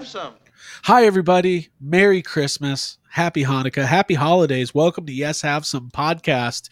have some. Hi, everybody. Merry Christmas. Happy Hanukkah. Happy holidays. Welcome to Yes Have Some podcast.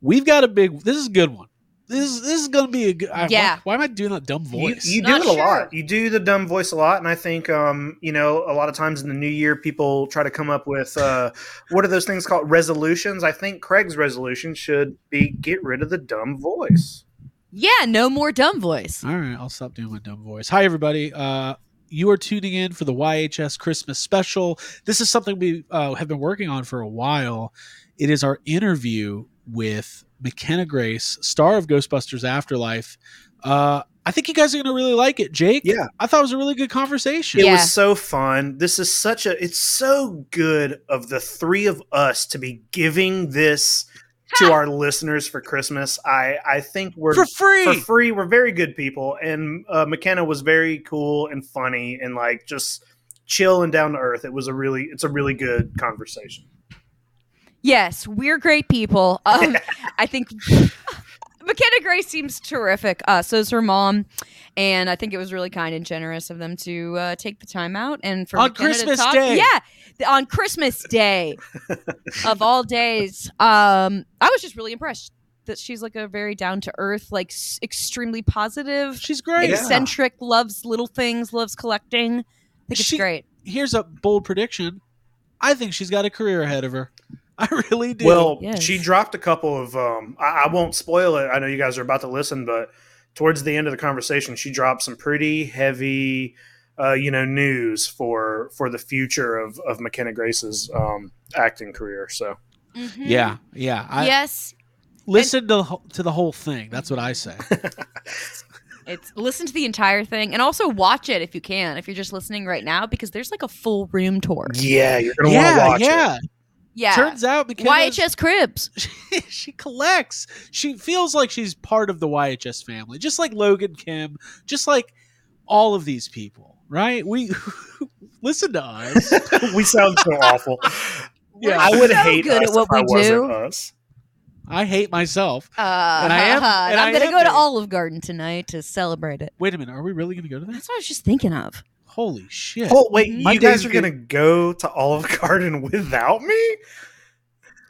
We've got a big, this is a good one. This is, this is going to be a good, Yeah. Why, why am I doing that dumb You, voice? you do Not it a sure. lot. You do the dumb voice a lot, and I think um, you know a lot of times in the new year, people try to come up with uh, what are those things called resolutions. I think Craig's resolution should be get rid of the dumb voice. Yeah, no more dumb voice. All right, I'll stop doing my dumb voice. Hi, everybody. Uh, you are tuning in for the YHS Christmas special. This is something we uh, have been working on for a while. It is our interview with McKenna Grace, star of Ghostbusters Afterlife. Uh, I think you guys are going to really like it, Jake. Yeah. I thought it was a really good conversation. It Yeah. was so fun. This is such a. It's so good of the three of us to be giving this to our listeners for Christmas. I I think we're For free. for free. We're very good people, and uh, McKenna was very cool and funny and like just chill and down to earth. It was a really, it's a really good conversation. Yes, we're great people. Um, I think McKenna Grace seems terrific. Uh, so is her mom, and I think it was really kind and generous of them to uh, take the time out and for On McKenna to Christmas talk- Day. Yeah, on Christmas Day of all days. Um, I was just really impressed that she's like a very down to earth, like s- extremely positive, She's great. Yeah. eccentric, loves little things, loves collecting. I think it's great. Here's a bold prediction. I think she's got a career ahead of her. I really do. Well, Yes. she dropped a couple of. Um, I, I won't spoil it. I know you guys are about to listen, but towards the end of the conversation, she dropped some pretty heavy, uh, you know, news for for the future of of McKenna Grace's um, acting career. So Mhm. yeah, yeah. I, yes, Listen to the, whole- to the whole thing. That's what I say. It's listen to the entire thing and also watch it if you can, if you're just listening right now, because there's like a full room tour. yeah, you're gonna want to yeah, watch yeah. it. Yeah. Turns out because YHS Cribs. she, she collects. She feels like she's part of the YHS family, just like Logan Kim, just like all of these people, right? We listen to us. we sound so awful. Yeah. I would so hate good us at what if I we do. wasn't us. I hate myself. Uh, And I am- and and I'm I gonna am go to. Olive Garden tonight to celebrate it. Wait a minute, are we really going to go to that? That's what I was just thinking of. Holy shit! Oh wait. My you guys are get- gonna go to Olive Garden without me?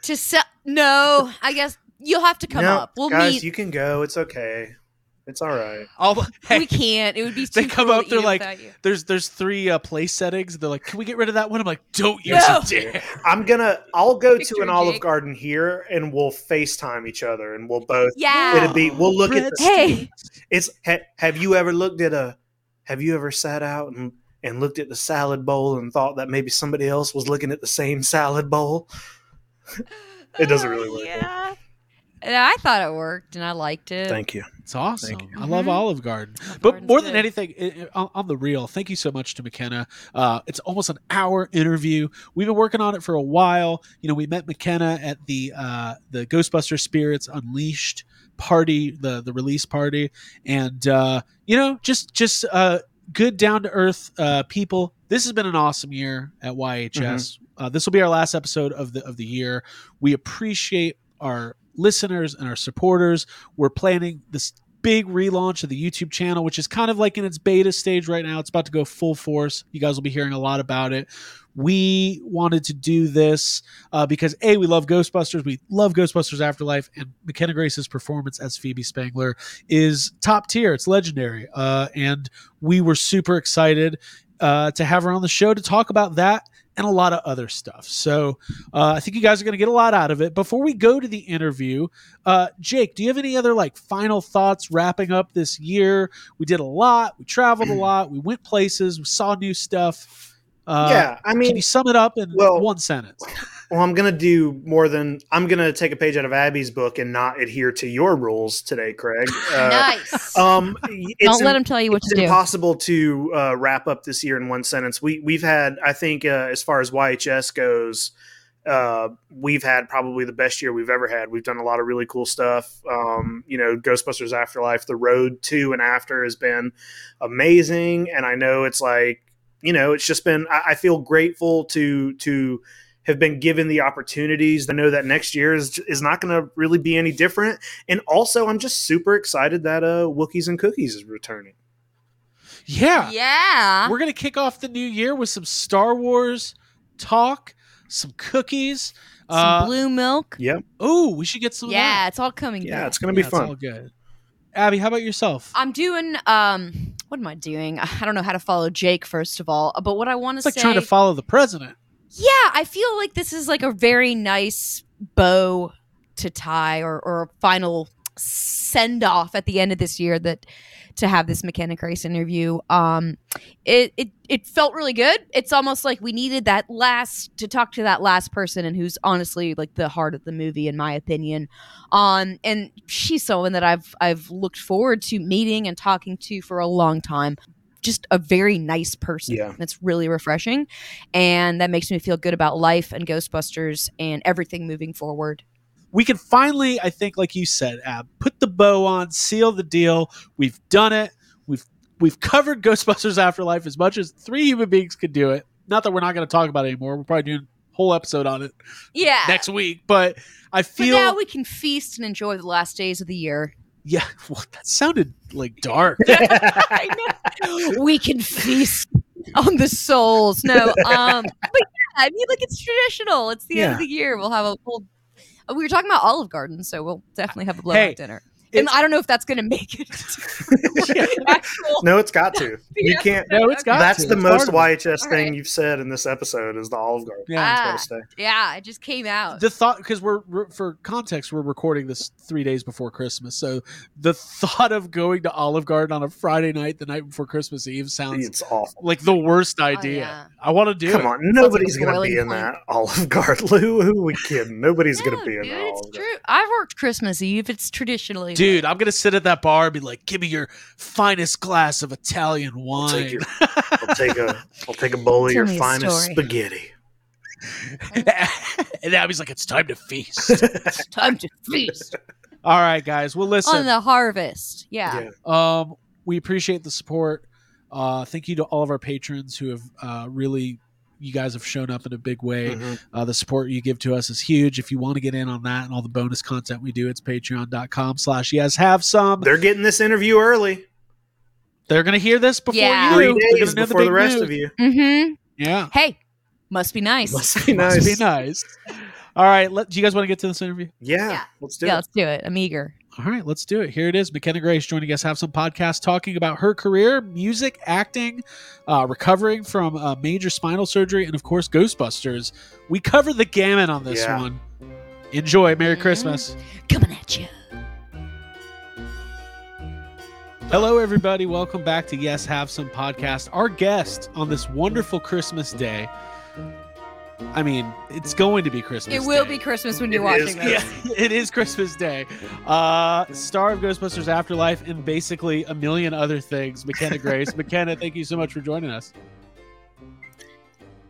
To se- no, I guess you'll have to come no, up. We'll guys, meet. you can go. It's okay. It's all right. All, hey, we can't. It would be. Too They come cruel up, they're like, there's there's three uh, place settings. They're like, can we get rid of that one? I'm like, don't you No. dare! I'm gonna. I'll go Victor to an Olive Jake. Garden here, and we'll Facetime each other, and we'll both. Yeah. It'll be. We'll look at the. Hey, It's. Ha, have you ever looked at a? Have you ever sat out and and looked at the salad bowl and thought that maybe somebody else was looking at the same salad bowl? It doesn't really work. Yeah. And I thought it worked, and I liked it. Thank you. It's awesome. Thank I love Mhm. Olive Garden. Olive But Garden's more than good. anything, i- i- on, on the real, thank you so much to McKenna. Uh, it's almost an hour interview. We've been working on it for a while. You know, we met McKenna at the uh, the Ghostbuster Spirits Unleashed party, the the release party, and uh, you know, just just uh, good down to earth uh, people. This has been an awesome year at YHS. Uh, this will be our last episode of the of the year. We appreciate our listeners and our supporters. We're planning this big relaunch of the YouTube channel, which is kind of like in its beta stage right now. It's about to go full force. You guys will be hearing a lot about it. We wanted to do this uh, because A, we love Ghostbusters. We love Ghostbusters Afterlife, and McKenna Grace's performance as Phoebe Spangler is top tier. It's legendary. Uh, and we were super excited uh, to have her on the show to talk about that and a lot of other stuff. So uh, I think you guys are going to get a lot out of it. Before we go to the interview, uh, Jake, do you have any other like final thoughts wrapping up this year? We did a lot. We traveled a lot. We went places. We saw new stuff. Uh, yeah, I mean, Can mean, you sum it up in well- one sentence? Well, I'm gonna do more than I'm gonna take a page out of Abby's book and not adhere to your rules today, Craig. Uh, nice. Um, it's Don't let im- him tell you what to do. impossible to uh, wrap up this year in one sentence. We we've had, I think, uh, as far as YHS goes, uh, we've had probably the best year we've ever had. We've done a lot of really cool stuff. Um, you know, Ghostbusters Afterlife, the road to and after has been amazing, and I know it's like you know, it's just been. I, I feel grateful to to have been given the opportunities. I know that next year is is not going to really be any different. And also, I'm just super excited that uh, Wookiees and Cookies is returning. Yeah. Yeah. We're going to kick off the new year with some Star Wars talk, some cookies. Some Uh, blue milk. Yep. oh, we should get some of that. Yeah, it's all coming Yeah, back. it's gonna be Yeah, it's all fun. good. Abby, how about yourself? I'm doing um what am I doing? I don't know how to follow Jake first of all, but what I want to say like trying to follow the president. Yeah, I feel like this is like a very nice bow to tie or or a final send off at the end of this year that to have this McKenna Grace interview. Um it it it felt really good. It's almost like we needed that last to talk to that last person and who's honestly like the heart of the movie in my opinion. Um and she's someone that I've I've looked forward to meeting and talking to for a long time. Just a very nice person. Yeah. That's really refreshing and that makes me feel good about life and Ghostbusters and everything moving forward. We can finally, I think, like you said, Ab, put the bow on, seal the deal. We've done it. We've we've covered Ghostbusters Afterlife as much as three human beings could do it. Not that we're not going to talk about it anymore. We're probably doing a whole episode on it Yeah. next week. But I but feel, now we can feast and enjoy the last days of the year. yeah, well, that sounded like dark. I know. we can feast on the souls. No, um, but yeah, I mean, like it's traditional. It's the end of the year. We'll have a we'll, we were talking about Olive Garden, so we'll definitely have a blowout Hey, dinner. And I don't know if that's going to make it. Actual- No, it's got to. You can't. No, it's got That's to. the It's most part of it. YHS thing right. you've said in this episode is the Olive Garden. Yeah. Ah. That's gotta stay. yeah, it just came out. the thought because we're, we're for context we're recording this three days before christmas so the thought of going to olive garden on a friday night the night before christmas eve sounds It's awful. like the worst Oh, idea yeah. i want to do Come it on, nobody's gonna be in point. that Olive Garden. Who, who are we kidding? Nobody's No, gonna be in dude, that it's Garden. true. I've worked Christmas Eve. It's traditionally dude i'm gonna sit at that bar and be like give me your finest glass of italian I'll wine take, your, I'll take a I'll take a bowl of your finest story. spaghetti. and abby's like it's time to feast it's time to feast all right guys well listen on the harvest. Yeah. Yeah. Um, we appreciate the support. Uh, thank you to all of our patrons who have uh, really, you guys have shown up in a big way. Mhm. Uh, the support you give to us is huge. If you want to get in on that and all the bonus content we do, it's patreon.com slash yes have some. They're getting this interview early. They're going to hear this before Yeah. you. Three days before the big rest news. of you. Mm-hmm. Yeah. Hey, must be nice. Must be nice. Must be nice. All right. Let, do you guys want to get to this interview? Yeah, Yeah. let's do yeah, it. let's do it. I'm eager. All right, let's do it. Here it is. McKenna Grace joining us, have some podcast talking about her career, music, acting, uh, recovering from uh, major spinal surgery, and of course, Ghostbusters. We cover the gamut on this Yeah. one. Enjoy. Merry Mhm. Christmas. Coming at you. Hello, everybody. Welcome back to Yes Have Some podcast. Our guest on this wonderful Christmas day. I mean, it's going to be Christmas. It will Day. be Christmas when you're It watching is, this. Yeah, it is Christmas Day. Uh, star of Ghostbusters Afterlife and basically a million other things. McKenna Grace. McKenna, thank you so much for joining us.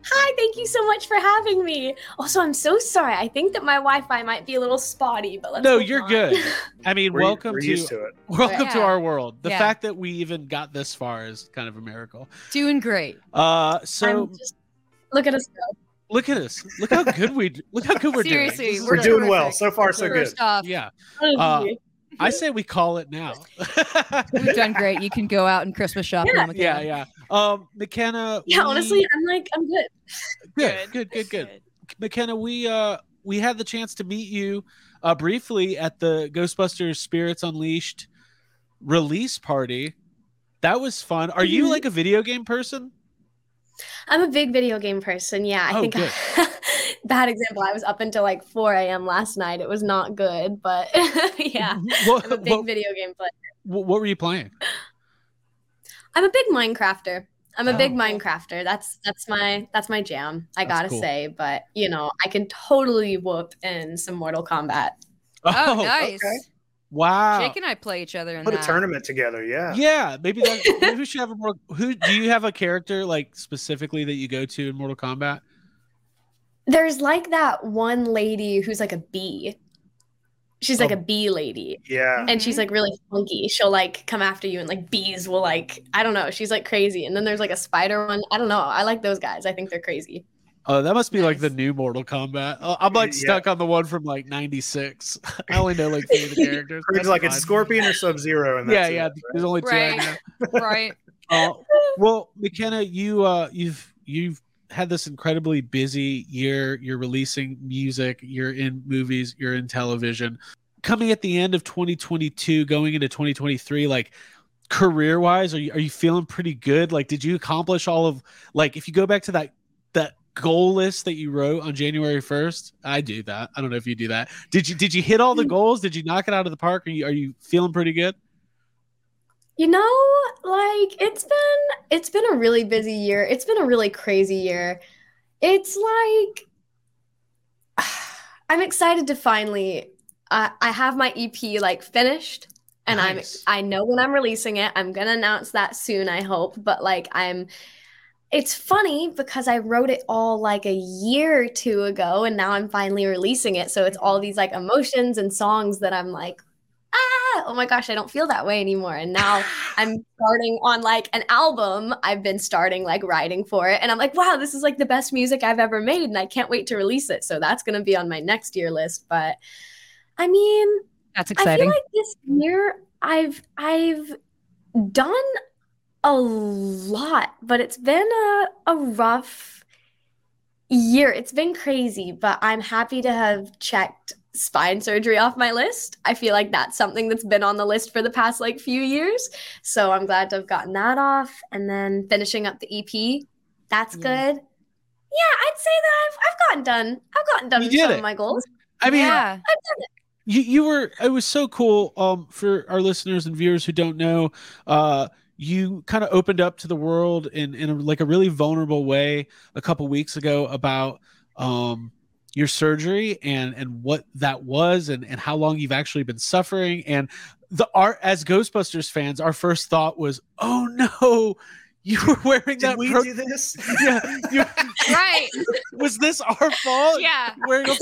Hi, thank you so much for having me. Also, I'm so sorry. I think that my Wi-Fi might be a little spotty, but let's No, you're not. good. I mean, We're, welcome we're to, used to it. welcome to our world. The Yeah. fact that we even got this far is kind of a miracle. Doing great. Uh, so I'm just look at us go. Look at us. Look how good we. Look how good we're Seriously, doing. This We're We're great. doing well so far. So good. First off, Yeah, Uh, I say we call it now. we've done great. You can go out and Christmas shop. Yeah. yeah, yeah. Um, McKenna. yeah, we- honestly, I'm like, I'm good. good, good, good, good. McKenna, we uh we had the chance to meet you uh briefly at the Ghostbusters Spirits Unleashed release party. That was fun. Are you Mhm. like a video game person? I'm a big video game person. Yeah, I Oh, think good. bad example. I was up until like 4 a.m. last night. It was not good, but yeah, What, I'm a big what, video game player. what were you playing? I'm a big Minecrafter. I'm a big Oh. Minecrafter. That's that's my that's my jam. I That's gotta cool. say, but you know, I can totally whoop in some Mortal Kombat. Oh, oh, nice. okay. Wow. Jake and I play each other in Put a tournament together. Yeah. Yeah, maybe that maybe we should have a more who do you have a character like specifically that you go to in Mortal Kombat? There's like that one lady who's like a bee. She's like Oh. a bee lady. Yeah. And she's like really funky. She'll like come after you and like bees will like I don't know. She's like crazy. And then there's like a spider one. I don't know. I like those guys. I think they're crazy. Oh, that must be like the new Mortal Kombat. Uh, I'm like Yeah. stuck on the one from like '96. I only know like three of the characters. It's That's like it's. Scorpion or Sub Zero, and Yeah, that's yeah. It, There's only two Right. right. Uh, well, McKenna, you uh, you've you've had this incredibly busy year. You're releasing music. You're in movies. You're in television. Coming at the end of 2022, going into 2023, like career wise, are you are you feeling pretty good? Like, did you accomplish all of like if you go back to that that goal list that you wrote on January 1st? I do that. I don't know if you do that. Did you did you hit all the goals? Did you knock it out of the park? Are you are you feeling pretty good? You know, like it's been it's been a really busy year. It's been a really crazy year. It's like I'm excited to finally uh, I have my EP like finished and Nice. I'm I know when I'm releasing it. I'm going to announce that soon, I hope, but like I'm it's funny because I wrote it all like a year or two ago and now I'm finally releasing it. So it's all these like emotions and songs that I'm like ah, oh my gosh, I don't feel that way anymore. And now I'm starting on like an album. I've been starting like writing for it. And I'm like, wow, this is like the best music I've ever made. And I can't wait to release it. So that's going to be on my next year list. But I mean, That's exciting. I feel like this year I've, I've done a lot, but it's been a, a rough year. It's been crazy, but I'm happy to have checked spine surgery off my list. I feel like that's something that's been on the list for the past like few years. So I'm glad to have gotten that off and then finishing up the EP. That's Yeah. good. Yeah, I'd say that I've, I've gotten done. I've gotten done You with some it. of my goals. I mean, yeah. I've done it. you you were it was so cool um for our listeners and viewers who don't know uh you kind of opened up to the world in in a, like a really vulnerable way a couple weeks ago about um your surgery and and what that was and and how long you've actually been suffering. And the art as ghostbusters fans our first thought was oh no you were wearing Did that we pro- do this? yeah you, Right. was this our fault Yeah. wearing a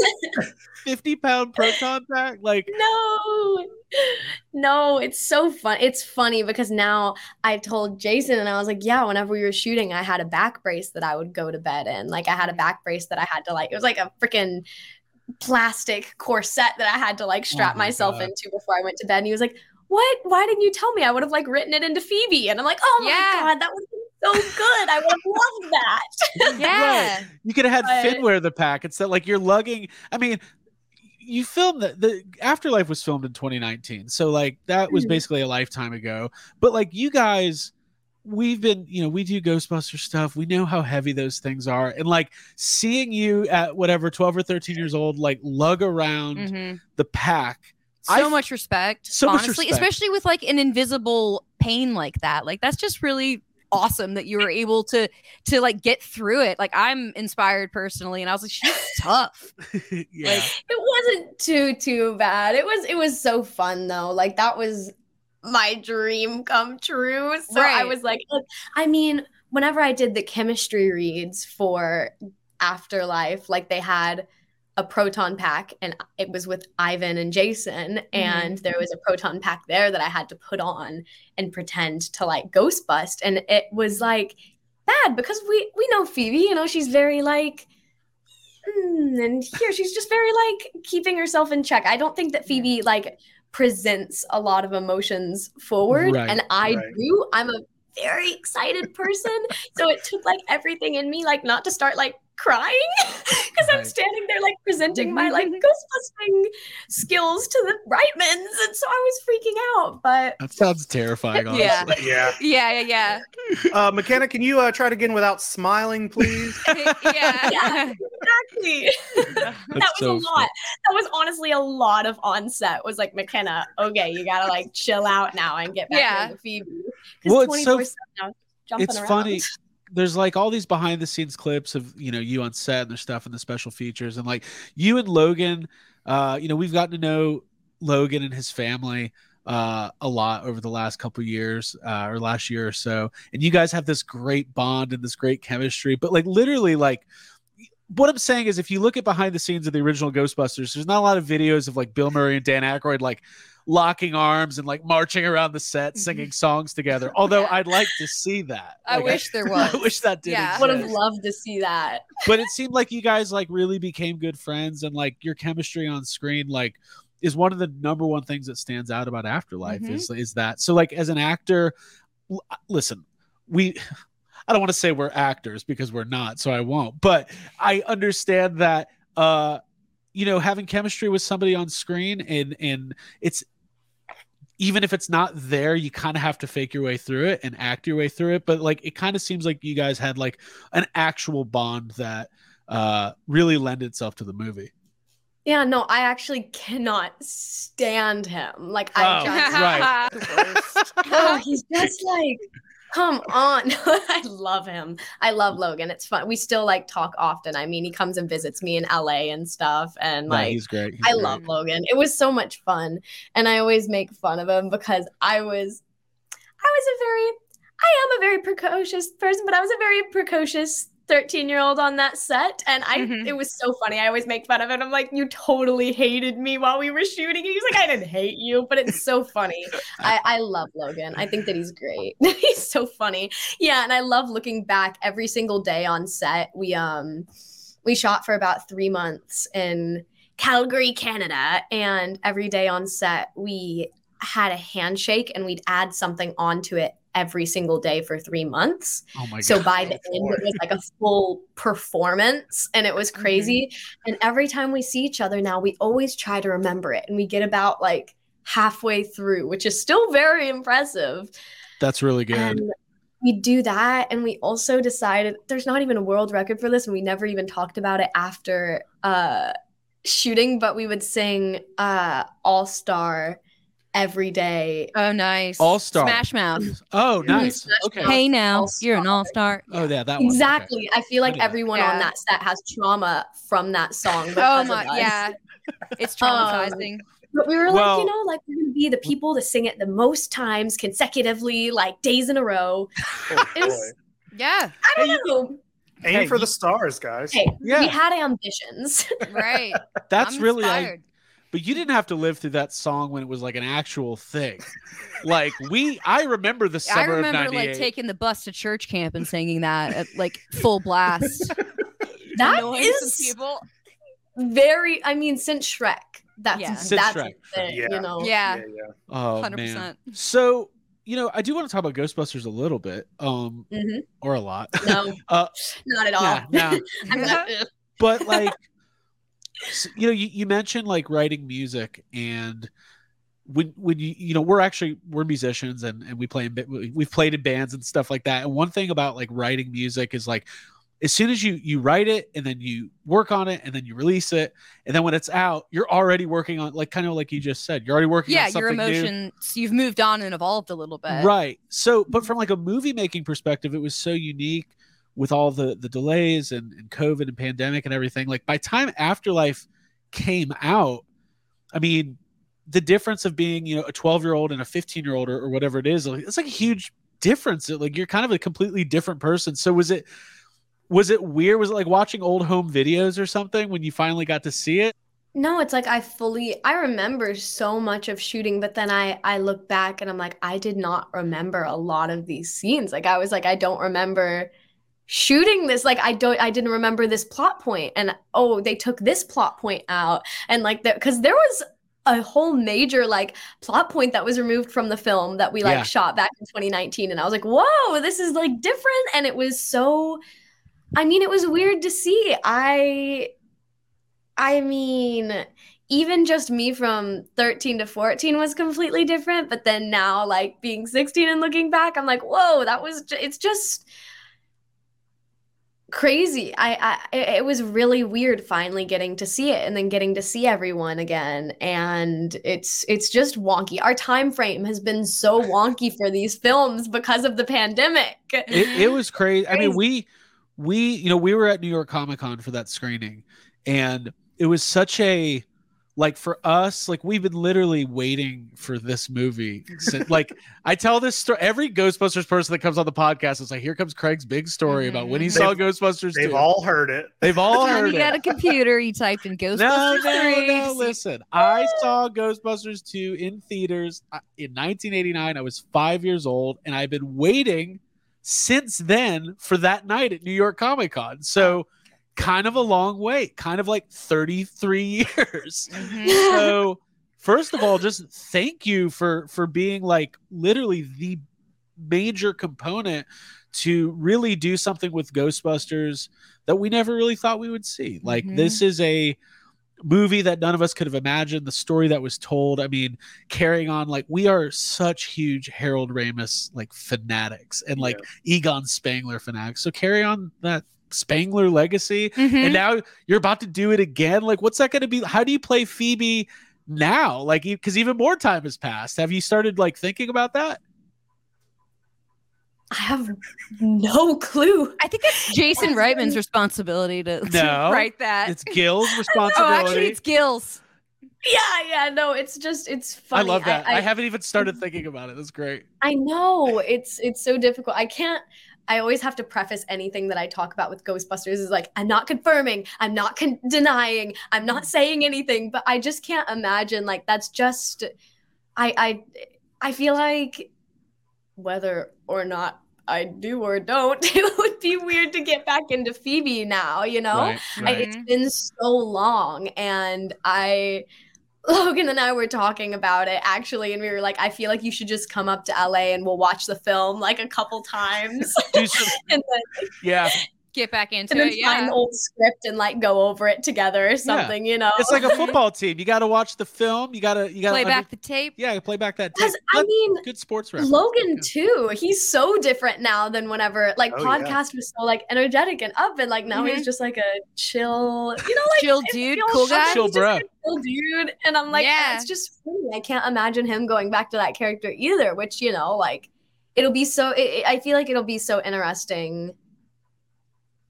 50 pound proton pack like No, no, it's so fun. It's funny because now I told Jason and I was like, yeah, whenever we were shooting, I had a back brace that I would go to bed in. Like I had a back brace that I had to like, it was like a freaking plastic corset that I had to like strap Oh my myself God. into before I went to bed. And he was like, what? Why didn't you tell me? I would have like written it into Phoebe. And I'm like, oh my Yeah. God, that would be so good. I would have loved that. Yeah. You could have had But- Finn wear the pack instead. Like you're lugging. I mean, you filmed the, the Afterlife was filmed in 2019, so like that was Mhm. basically a lifetime ago. But like you guys, we've been, you know, we do Ghostbuster stuff. We know how heavy those things are, and like seeing you at whatever 12 or 13 years old, like lug around Mhm. the pack. So I f- much respect. so much honestly, respect. especially with like an invisible pain like that. Like that's just really awesome that you were able to to like get through it. Like I'm inspired personally, and I was like, she's tough. yeah, it wasn't too too bad. It was it was so fun though. Like that was my dream come true. So I was like, I mean, whenever I did the chemistry reads for Afterlife, like they had a proton pack and it was with Ivan and Jason and there was a proton pack there that I had to put on and pretend to like ghost bust and it was like bad because we we know Phoebe, you know, she's very like "Mm," and here she's just very like keeping herself in check. I don't think that Phoebe like presents a lot of emotions forward, Right, and I right. do. I'm a very excited person, so it took like everything in me, like not to start like crying because I'm standing there like presenting my like ghostbusting skills to the Reitmans, and so I was freaking out. But that sounds terrifying. Honestly. Yeah. Yeah. Yeah, yeah, yeah. Uh, McKenna, can you uh, try it again without smiling, please? yeah. yeah. Yeah. exactly. that was so a lot. That was honestly a lot of onset. Was like McKenna. Okay, you gotta like chill out now and get back Yeah. into Phoebe. Well, it's so- now, jumping it's around. funny there's like all these behind the scenes clips of you know you on set and their stuff and the special features. And like you and logan uh you know we've gotten to know logan and his family uh a lot over the last couple years uh or last year or so. And you guys have this great bond and this great chemistry. But like literally like what I'm saying is, if you look at behind the scenes of the original Ghostbusters, there's not a lot of videos of like Bill Murray and Dan Aykroyd like locking arms and like marching around the set singing songs together. Although Yeah. I'd like to see that. I Like, wish there was. I wish that did. Yeah. Would have loved to see that. But it seemed like you guys like really became good friends, and like your chemistry on screen, like is one of the number one things that stands out about Afterlife Mhm. is is that. So like as an actor, l- listen, we I don't want to say we're actors because we're not, so I won't. But I understand that uh you know having chemistry with somebody on screen and and it's even if it's not there you kind of have to fake your way through it and act your way through it but like it kind of seems like you guys had like an actual bond that uh really lend itself to the movie Yeah, no, I actually cannot stand him. Like I Oh, just right. oh, he's just like, come on. I love him. I love Logan. It's fun. We still like talk often. I mean, he comes and visits me in LA and stuff. And No, like, he's great He's I great. love Logan. It was so much fun. And I always make fun of him because I was, I was a very, I am a very precocious person, but I was a very precocious 13 year old on that set. And I, Mhm. it was so funny. I always make fun of it. I'm like, you totally hated me while we were shooting. He's like, I didn't hate you, but it's so funny. I, I love Logan. I think that he's great. he's so funny. Yeah, and I love looking back every single day on set. We um we shot for about three months in Calgary, Canada, and every day on set we had a handshake and we'd add something onto it every single day for three months. oh my So god by the end, it was like a full performance and it was crazy. And every time we see each other now, we always try to remember it. And we get about like halfway through, which is still very impressive. that's really good And we do that. And we also decided there's not even a world record for this. And we never even talked about it after uh, shooting, but we would sing uh, All Star every day. Oh, nice. All-Star. Smash Mouth. oh nice Smash okay Mouth. Hey now, All-Star. you're an all star. oh yeah that one Okay. Exactly. I feel like I knew that. everyone Yeah. on that set has trauma from that song. Oh my, yeah. It's Um, traumatizing. But we were Well- like, you know, like we're gonna be the people to sing it the most times consecutively, like days in a row. Oh, was- yeah. I don't know. Aim Hey, for the stars, guys. Hey, Yeah. we had ambitions. Right. that's I'm really like, inspired. But you didn't have to live through that song when it was like an actual thing like we i remember the I summer of remember 98 like taking the bus to church camp and singing that at like full blast. that Annoying people. very. I mean, since Shrek, that's Yeah. Since that's Shrek. a thing, Yeah. you know. Yeah. yeah, yeah. oh Hundred man percent. so you know i do want to talk about ghostbusters a little bit um Mhm. or a lot No, uh not at all. yeah, yeah. I'm not, but like s- you know you, you mentioned like writing music and when when you you know we're actually we're musicians and and we play in we- we've played in bands and stuff like that and one thing about like writing music is like as soon as you you write it and then you work on it and then you release it and then when it's out you're already working on like kind of like you just said you're already working Yeah, on your something new. emotions. You've moved on and evolved a little bit. Right. So, but from like a movie making perspective, it was so unique with all the the delays and, and COVID and pandemic and everything. Like by time Afterlife came out, I mean, the difference of being you know a 12 year old and a 15 year old or, or whatever it is, like, it's like a huge difference. Like you're kind of a completely different person. So was it was it weird? Was it like watching old home videos or something when you finally got to see it? No, it's like I fully I remember so much of shooting, but then I I look back and I'm like I did not remember a lot of these scenes. Like I was like I don't remember shooting this like I don't I didn't remember this plot point and oh they took this plot point out and like that cuz there was a whole major like plot point that was removed from the film that we like Yeah. shot back in 2019 and I was like whoa this is like different and it was so I mean it was weird to see. I I mean, even just me from 13 to 14 was completely different. But then now, like being 16 and looking back, I'm like, whoa, that was, it's just crazy. I, I, it was really weird finally getting to see it and then getting to see everyone again. And it's, it's just wonky. Our time frame has been so wonky for these films because of the pandemic. it, it was crazy. I mean, we we you know we were at New York Comic Con for that screening, and it was such a like for us like we've been literally waiting for this movie since, like i tell this story every ghostbusters person that comes on the podcast is like here comes craig's big story about when he Mhm. saw They've- ghostbusters They've 2. all heard it. they've all Time heard you it You got a computer, you typed in Ghostbusters no, no, no. Listen, I saw Ghostbusters 2 in theaters uh, in 1989. I was five years old, and I've been waiting since then for that night at New York Comic Con. So, kind of a long wait, kind of like 33 years. Mhm. So, first of all, just thank you for for being like literally the major component to really do something with Ghostbusters that we never really thought we would see. Like Mhm. this is a movie that none of us could have imagined the story that was told i mean carrying on like we are such huge harold ramis like fanatics and like egon spangler fanatics so carry on that spangler legacy Mhm. and now you're about to do it again like what's that going to be how do you play phoebe now like because even more time has passed have you started like thinking about that I have no clue. I think it's Jason Reitman's responsibility to, to write that. it's gil's oh, responsibility actually, it's Gil's. Yeah, yeah, no, it's just it's funny. i love that I, I, haven't even started thinking about it that's great I know it's it's so difficult. I can't. I always have to preface anything that I talk about with Ghostbusters is like I'm not confirming, I'm not con- denying, I'm not mm. saying anything, but I just can't imagine like that's just. I I I feel like whether or not I do or don't, it would be weird to get back into Phoebe now. You know. right, I, it's been so long and i logan and i were talking about it actually and we were like i feel like you should just come up to la and we'll watch the film like a couple times. Do some- then, yeah Get back into and then it. find Yeah. the old script and like go over it together or something you know it's like a football team. You got to watch the film. You got to you got to Play back the tape. Yeah, play back that. because tape. i mean good sports reference. Logan Yeah. too. He's so different now than whenever like Oh, yeah. podcast was so like energetic and up, and like now Mhm. he's just like a chill, you know, like Chill dude, cool like guy. Chill bro. a Chill dude, and I'm like, Yeah. it's just funny. I can't imagine him going back to that character either. Which you know, like it'll be so. It, it- I feel like it'll be so interesting,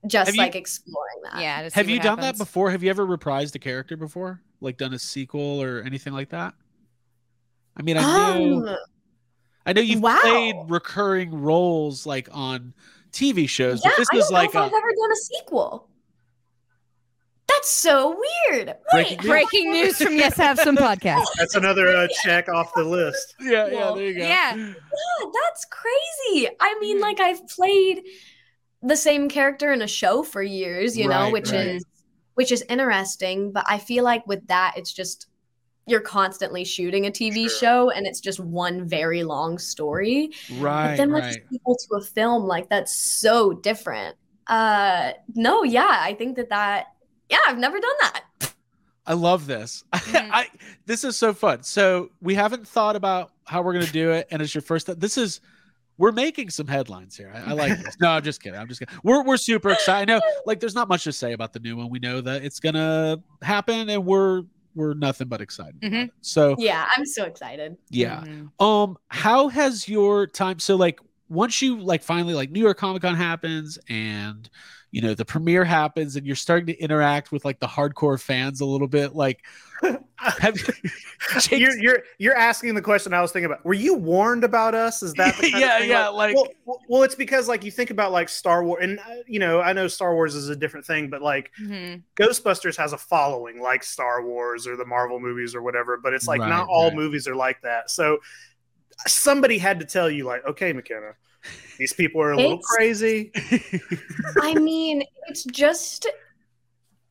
just Have you- like exploring that. Yeah. to see Have you what done that before? Have you ever reprised a character before? Like done a sequel or anything like that? I mean, I know Um, I know you've wow. played recurring roles like on TV shows, yeah, but this I is don't like I've ever done a sequel. That's so weird. Breaking news. Breaking news from Yes Have Some podcast. That's another uh, check off the list. yeah, yeah. There you go. Yeah. Yeah, that's crazy. I mean, Mhm. like I've played the same character in a show for years, you know, which right. is which is interesting, but I feel like with that it's just you're constantly shooting a TV Sure. show and it's just one very long story. Right, but then with right. a sequel to a film, like that's so different. Uh no, yeah, I think that that yeah, I've never done that. I love this. Mhm. I this is so fun. So we haven't thought about how we're gonna do it, and it's your first. This is we're making some headlines here. I, I like this. No, I'm just kidding. I'm just kidding. We're we're super excited. I know, like, there's not much to say about the new one. We know that it's gonna happen, and we're we're nothing but excited. about Mhm. So Yeah, I'm so excited. yeah. Mhm. Um, how has your time? So like, once you like finally like New York Comic Con happens, and you know the premiere happens, and you're starting to interact with like the hardcore fans a little bit. Like, have Jake's- You're you're you're asking the question I was thinking about. Were you warned about us? Is that the kind Yeah, of thing? yeah, like- well, well, well, it's because like you think about like Star Wars, and uh, you know I know Star Wars is a different thing, but like Mhm. Ghostbusters has a following like Star Wars or the Marvel movies or whatever. But it's like Right, not all right. movies are like that. So somebody had to tell you like, okay, McKenna, these people are a little It's- crazy. I mean, it's just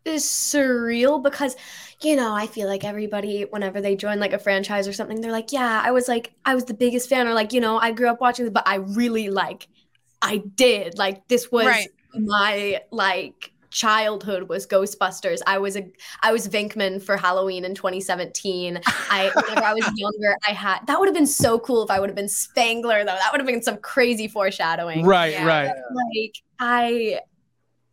is surreal because you know, I feel like everybody whenever they join like a franchise or something, they're like, "Yeah, I was like I was the biggest fan or like, you know, I grew up watching this, but I really like I did. Like this was Right. my like childhood was Ghostbusters. I was a I was Venkman for Halloween in 2017. I whenever I was younger, I had that would have been so cool if I would have been Spangler though. That would have been some crazy foreshadowing right, Yeah. right. like I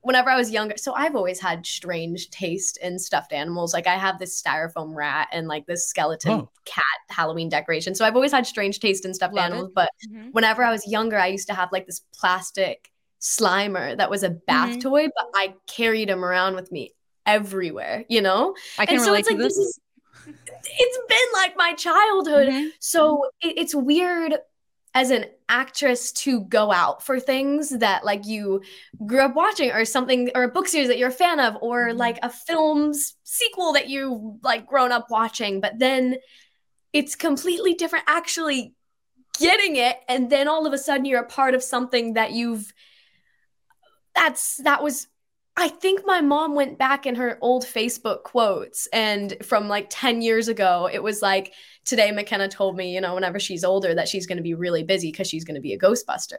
whenever I was younger, so I've always had strange taste in stuffed animals. Like I have this styrofoam rat and like this skeleton Oh. cat Halloween decoration. So I've always had strange taste in stuffed Love animals. But Mhm. whenever I was younger, I used to have like this plastic Slimer that was a bath Mhm. toy, but I carried him around with me everywhere, you know? I can and so relate it's to this. this is it's been like my childhood. Mhm. So it, it's weird as an actress to go out for things that like you grew up watching or something or a book series that you're a fan of or Mhm. like a film's sequel that you like grown up watching but then it's completely different actually getting it and then all of a sudden you're a part of something that you've that's that was I think my mom went back in her old Facebook quotes and from like 10 years ago, it was like, today McKenna told me, you know, whenever she's older, that she's going to be really busy because she's going to be a Ghostbuster.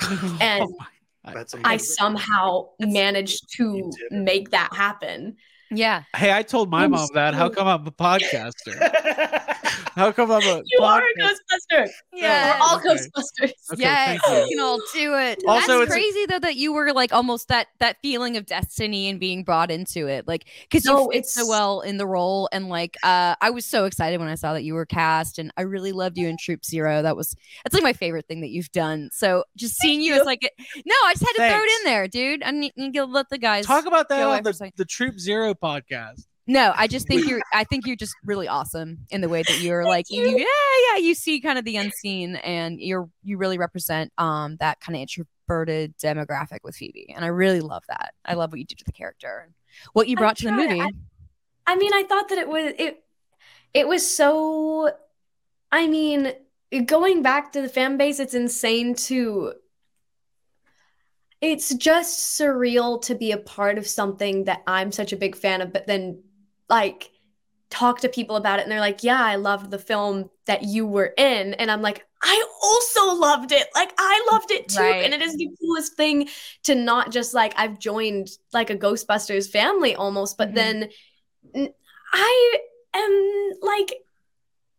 And Oh my- I amazing. somehow managed to You did it. make that happen. Yeah. hey, I told my I'm mom that. How come I'm a podcaster? How come I'm a You are a Ghostbuster. Yeah. We're all okay. Ghostbusters. Okay, yes, thank you. we can all do it. Also, That's it's a- crazy though that you were like almost that that feeling of destiny and being brought into it, like because you No, fit so well in the role. And like, uh, I was so excited when I saw that you were cast, and I really loved you in Troop Zero. That was that's like my favorite thing that you've done. So just seeing you, you. as like, no, I just had to throw it in there, dude. I need, need to let the guys Talk about that on away for a the, the Troop Zero podcast. No, I just think you're. I think you're just really awesome in the way that you're like. You. you. yeah, yeah. You see kind of the unseen, and you're you really represent um that kind of introverted demographic with Phoebe, and I really love that. I love what you did to the character and what you I brought to the movie. I- I mean, I thought that it was it it was so I mean, going back to the fan base, it's insane to it's just surreal to be a part of something that I'm such a big fan of, but then like talk to people about it and they're like, "Yeah, I loved the film that you were in." And I'm like, "I also loved it. Like I loved it too." Right. And it is the coolest thing to not just like I've joined like a Ghostbusters family almost, but Mhm. then I am like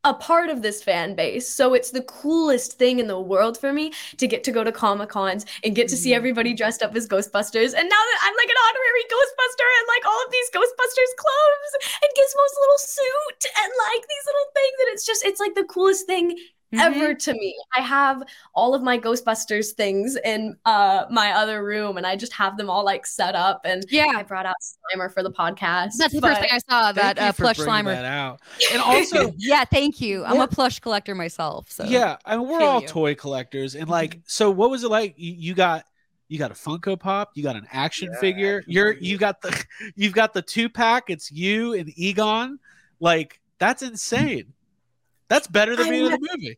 a part of this fan base. So it's the coolest thing in the world for me to get to go to Comic Cons and get to see Mhm. everybody dressed up as Ghostbusters. And now that I'm like an honorary Ghostbuster and like all of these Ghostbusters clothes and Gizmo's little suit and like these little things, and it's just, it's like the coolest thing Mhm. ever to me. I have all of my Ghostbusters things in uh my other room and I just have them all like set up and Yeah, I brought out Slimer for the podcast. that's the first thing I saw. That uh, plush Slimer. that out. And also, yeah, thank you. I'm We're- a plush collector myself. So yeah, I mean, we're Feel all you. toy collectors, and like, so what was it like? You, you got you got a Funko Pop, you got an action Yeah, figure. action You're figure. you got the you've got the two pack. It's you and Egon. Like that's insane. That's better than I being in the movie.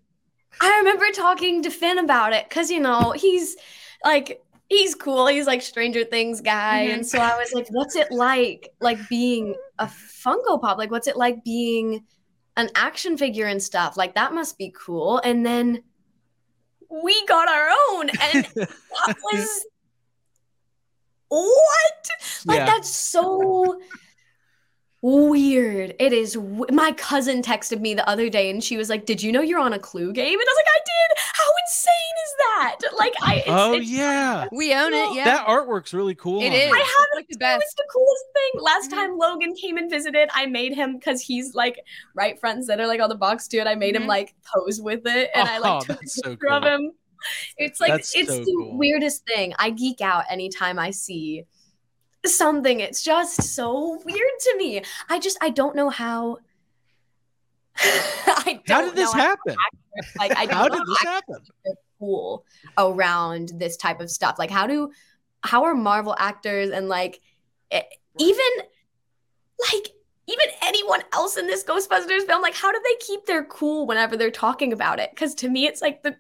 I remember talking to Finn about it because you know he's like he's cool. He's like Stranger Things guy, Mhm. and so I was like, "What's it like, like being a Funko Pop? Like, what's it like being an action figure and stuff? Like that must be cool." And then we got our own, and that was what? Like Yeah. that's so weird. It is. W- My cousin texted me the other day, and she was like, "Did you know you're on a Clue game?" And I was like, "I did. How insane is that? Like, I. It's, oh it's, yeah, we own it. Yeah, that artwork's really cool. it on is. there. I have It's like the It was the coolest thing. Last Mhm. time Logan came and visited, I made him because he's like right front and center, like on the box to it. I made Mhm. him like pose with it, and I Oh, like took a that's so picture of him. It's like That's it's so the cool. weirdest thing. I geek out anytime I see something. It's just so weird to me. I just I don't know how. I don't How did this happen? Like I don't How know did this happen? cool around this type of stuff like how do how are marvel actors and like even like even anyone else in this ghostbusters film like how do they keep their cool whenever they're talking about it because to me it's like the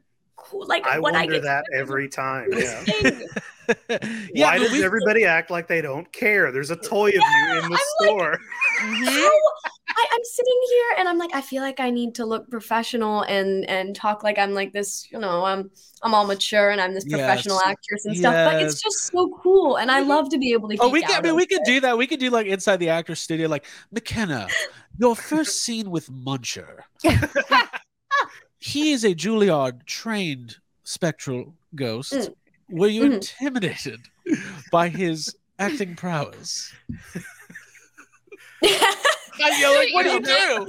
cool like I when i wonder get that every time. Yeah. thing. yeah, Why but does we- everybody act like they don't care? There's a toy of you in the I'm store. Mhm. How- I, I'm sitting here and I'm like, I feel like I need to look professional and and talk like I'm like this, you know, I'm I'm all mature and I'm this professional Yes. actress and stuff. But it's just so cool, and I love to be able to. Oh, we can. I mean, over we could do that. We could do like inside the actor's studio, like McKenna. Your first scene with Muncher. he is a Juilliard trained spectral ghost. Mm. Were you Mhm. intimidated by his acting prowess? And you're like, what do you do?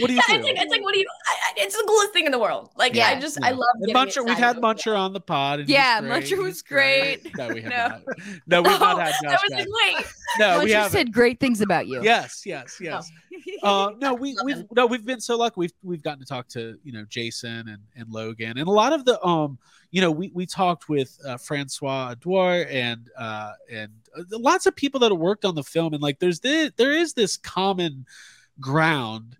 What do you Yeah, do? it's like it's like what do you? I, I, it's the coolest thing in the world. Like Yeah. I just I love. And Muncher, we've had Muncher on the pod. and Yeah. Muncher was He's great. No, we have No. not. No, we've not had that Josh was Gad. like, wait. No, Muncher we haven't. said great things about you. Yes, yes, yes. uh, no, we, we've him. no, we've been so lucky. We've we've gotten to talk to you know Jason and and Logan and a lot of the um you know we we talked with uh, Francois Audouy and uh and uh, lots of people that worked on the film and like there's this there is this common ground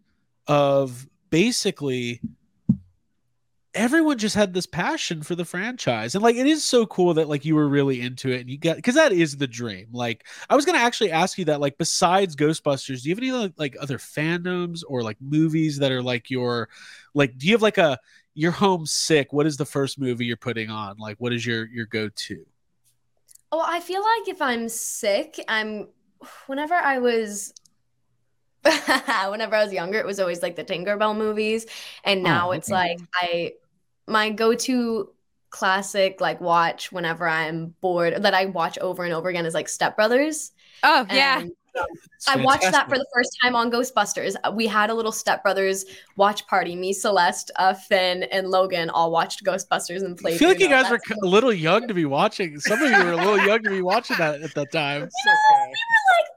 of basically everyone just had this passion for the franchise and like it is so cool that like you were really into it and you got because that is the dream. Like i was gonna actually ask you that like besides ghostbusters do you have any like other fandoms or like movies that are like your like do you have like a you're homesick what is the first movie you're putting on like what is your your go-to Oh, I feel like if I'm sick, I'm whenever I was whenever I was younger, it was always like the Tinkerbell movies. And oh, now Oh, it's okay. like I my go-to classic like watch whenever I'm bored that I watch over and over again is like Step Brothers. Oh yeah. And It's I watched that for the first time on Ghostbusters. Uh, We had a little Step Brothers watch party. Me, Celeste, uh, Finn, and Logan all watched Ghostbusters and I played. feel like you Uno. guys were That's a little young to be watching. Some of you were a little young to be watching that at that time. It's okay.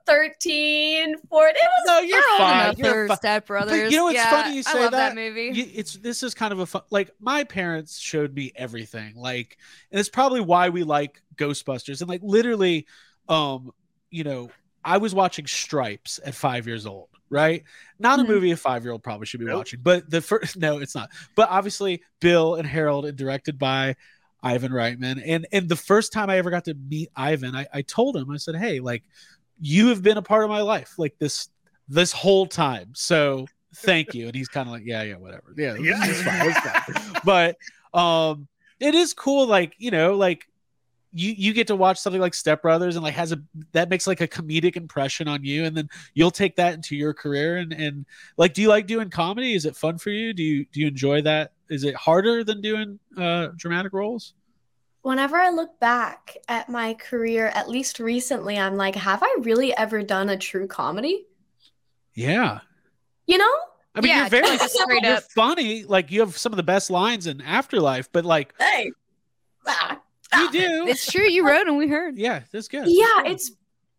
13, 14. It was No, you're We're fine. You're for fine. Step Brothers. you know what's yeah, funny you I say love that? that, movie. You- it's this is kind of a fun like my parents showed me everything like and it's probably why we like ghostbusters and like literally um you know i was watching stripes at five years old right not a Mhm. movie a five year old probably should be Nope. watching but the first no it's not but obviously bill and harold and directed by ivan reitman and and the first time i ever got to meet ivan i, I told him i said hey like you have been a part of my life like this this whole time so thank you and he's kind of like yeah yeah whatever yeah Yeah. it's fine, it's fine. but um it is cool like you know like you you get to watch something like step brothers and like has a that makes like a comedic impression on you and then you'll take that into your career and and like do you like doing comedy is it fun for you do you do you enjoy that is it harder than doing uh dramatic roles whenever I look back at my career, at least recently, I'm like, have I really ever done a true comedy? yeah You know? i mean Yeah, you're very just straight you're up. funny like you have some of the best lines in afterlife but like Hey. Ah, you do It's true. You wrote and we heard. yeah that's good Yeah, it's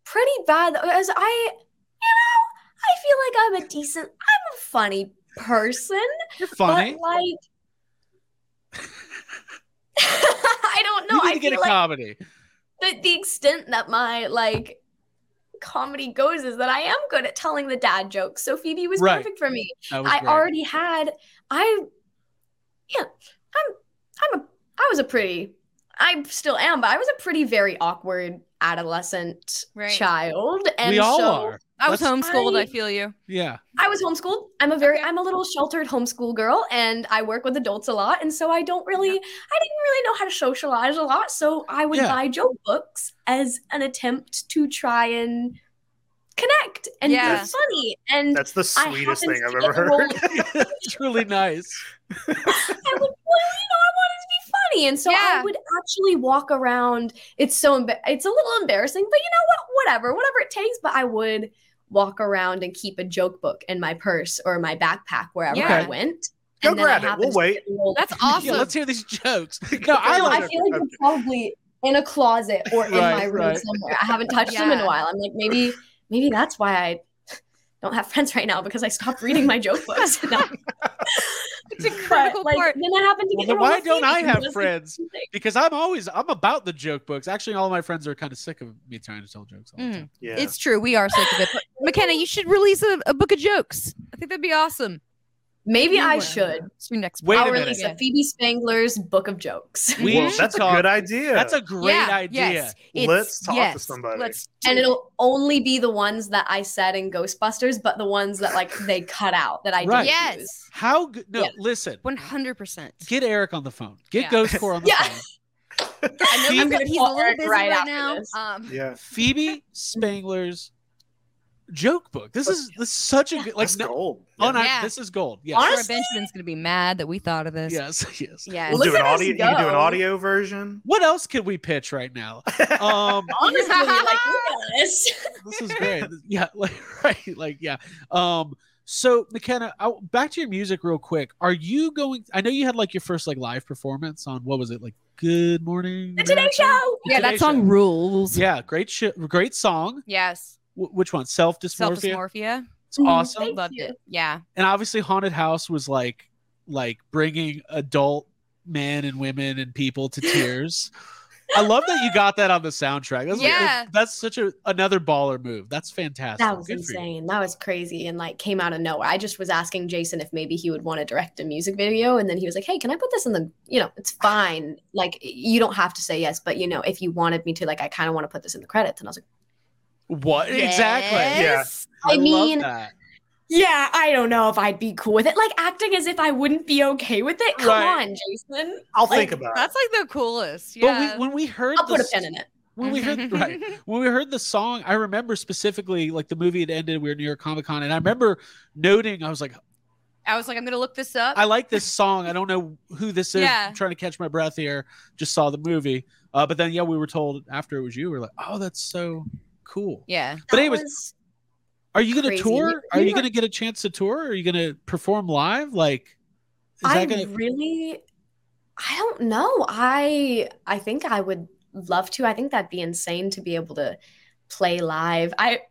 pretty bad as I, you know, I feel like I'm a decent, I'm a funny person, you're funny but like, I don't know. you need I to get a like comedy the, the extent that my like comedy goes is that I am good at telling the dad jokes. So Phoebe was Right. perfect for me. I great. already had I yeah, I'm I'm a I was a pretty I still am, but I was a pretty very awkward adolescent Right. child. And we all so are I was That's- homeschooled. I, I- feel you. yeah I was homeschooled. I'm a very Okay. I'm a little sheltered homeschool girl and I work with adults a lot. And so I don't really I didn't really know how to socialize a lot. So I would Yeah. buy joke books as an attempt to try and connect and Yeah. be funny. And That's the sweetest thing I've ever get a role- heard. it's really nice I would, well, you know, I wanted to be funny, and so Yeah. I would actually walk around. It's so emba- it's a little embarrassing, but you know what? Whatever, whatever it takes. But I would walk around and keep a joke book in my purse or my backpack wherever Yeah. I went. Go and grab it. happened We'll wait. get enrolled- That's yeah awesome. let's hear these jokes no i No, I feel like they're probably in a closet or in Right, my room right. somewhere. I haven't touched them in a while. I'm like, maybe, maybe that's why I don't have friends right now because I stopped reading my joke books. It's a But, critical like, part. then I happened to Well, get why don't I have who was the friends? because I'm always I'm about the joke books. Actually, all my friends are kind of sick of me trying to tell jokes all the Mm. time. Yeah. It's true. We are sick of it. But McKenna, you should release a, a book of jokes. I think that'd be awesome. Maybe I Anywhere. should. It's your next Wait book. a I'll minute. release a Phoebe Spangler's book of jokes. We well, should that's a good idea. That's a great Yeah, idea. Yes, Let's it's- talk to somebody. Let's and it. it'll only be the ones that I said in Ghostbusters, but the ones that like they cut out that I Right. didn't use. yes, How good? No, Yeah. listen. one hundred percent. Get Eric on the phone. Get Yeah. Ghost Corps on the Yeah. phone. I know Phoebe- he's, he's a little busy right right, now. Um, yeah. Phoebe Spangler's joke book. This is this is such a good like That's no, gold. oh, no, Yeah. this is gold. Yes. Laura Honestly- Benjamin's gonna be mad that we thought of this. Yes, yes. Yes. We'll Look do an audio. You can do an audio version. What else can we pitch right now? Um, Honestly, like look this. this is great. Yeah, like right, like yeah. Um, so McKenna, I, back to your music real quick. Are you going? I know you had like your first like live performance on what was it like? Good morning. The Today Show. The Yeah, Today that song Show. rules. Yeah, great shit, great song. Yes. Wh- which one? Self Self dysmorphia. dysmorphia. It's mm-hmm. awesome. Thank Loved you. it. Yeah. and obviously haunted house was like like bringing adult men and women and people to tears I love that you got that on the soundtrack. That's Yeah. that's such a another baller move. That's fantastic. That was Good insane. That was crazy and like came out of nowhere. I just was asking Jason if maybe he would want to direct a music video. And then he was like, Hey, can I put this in the, you know, it's fine. Like, you don't have to say yes, but you know, if you wanted me to, like, I kind of want to put this in the credits. And I was like, What exactly? Yes. I love mean, that. Yeah, I don't know if I'd be cool with it. Like acting as if I wouldn't be okay with it. Come Right. on, Jason. I'll Like, think about it. That's like the coolest. But we, when we heard I'll put a pen in it. when we heard right when we heard the song, I remember specifically like the movie had ended. We were near Comic Con, and I remember noting I was like, I was like, I'm gonna look this up. I like this song. I don't know who this is. Yeah. I'm trying to catch my breath here. Just saw the movie, uh, but then yeah, we were told after it was you. We are like, oh, that's so cool. yeah. But anyways, Are you going to tour? Are we you going to get a chance to tour? Are you going to perform live? Like, is I that going to? really, I don't know. I I think I would love to. I think that'd be insane to be able to play live. I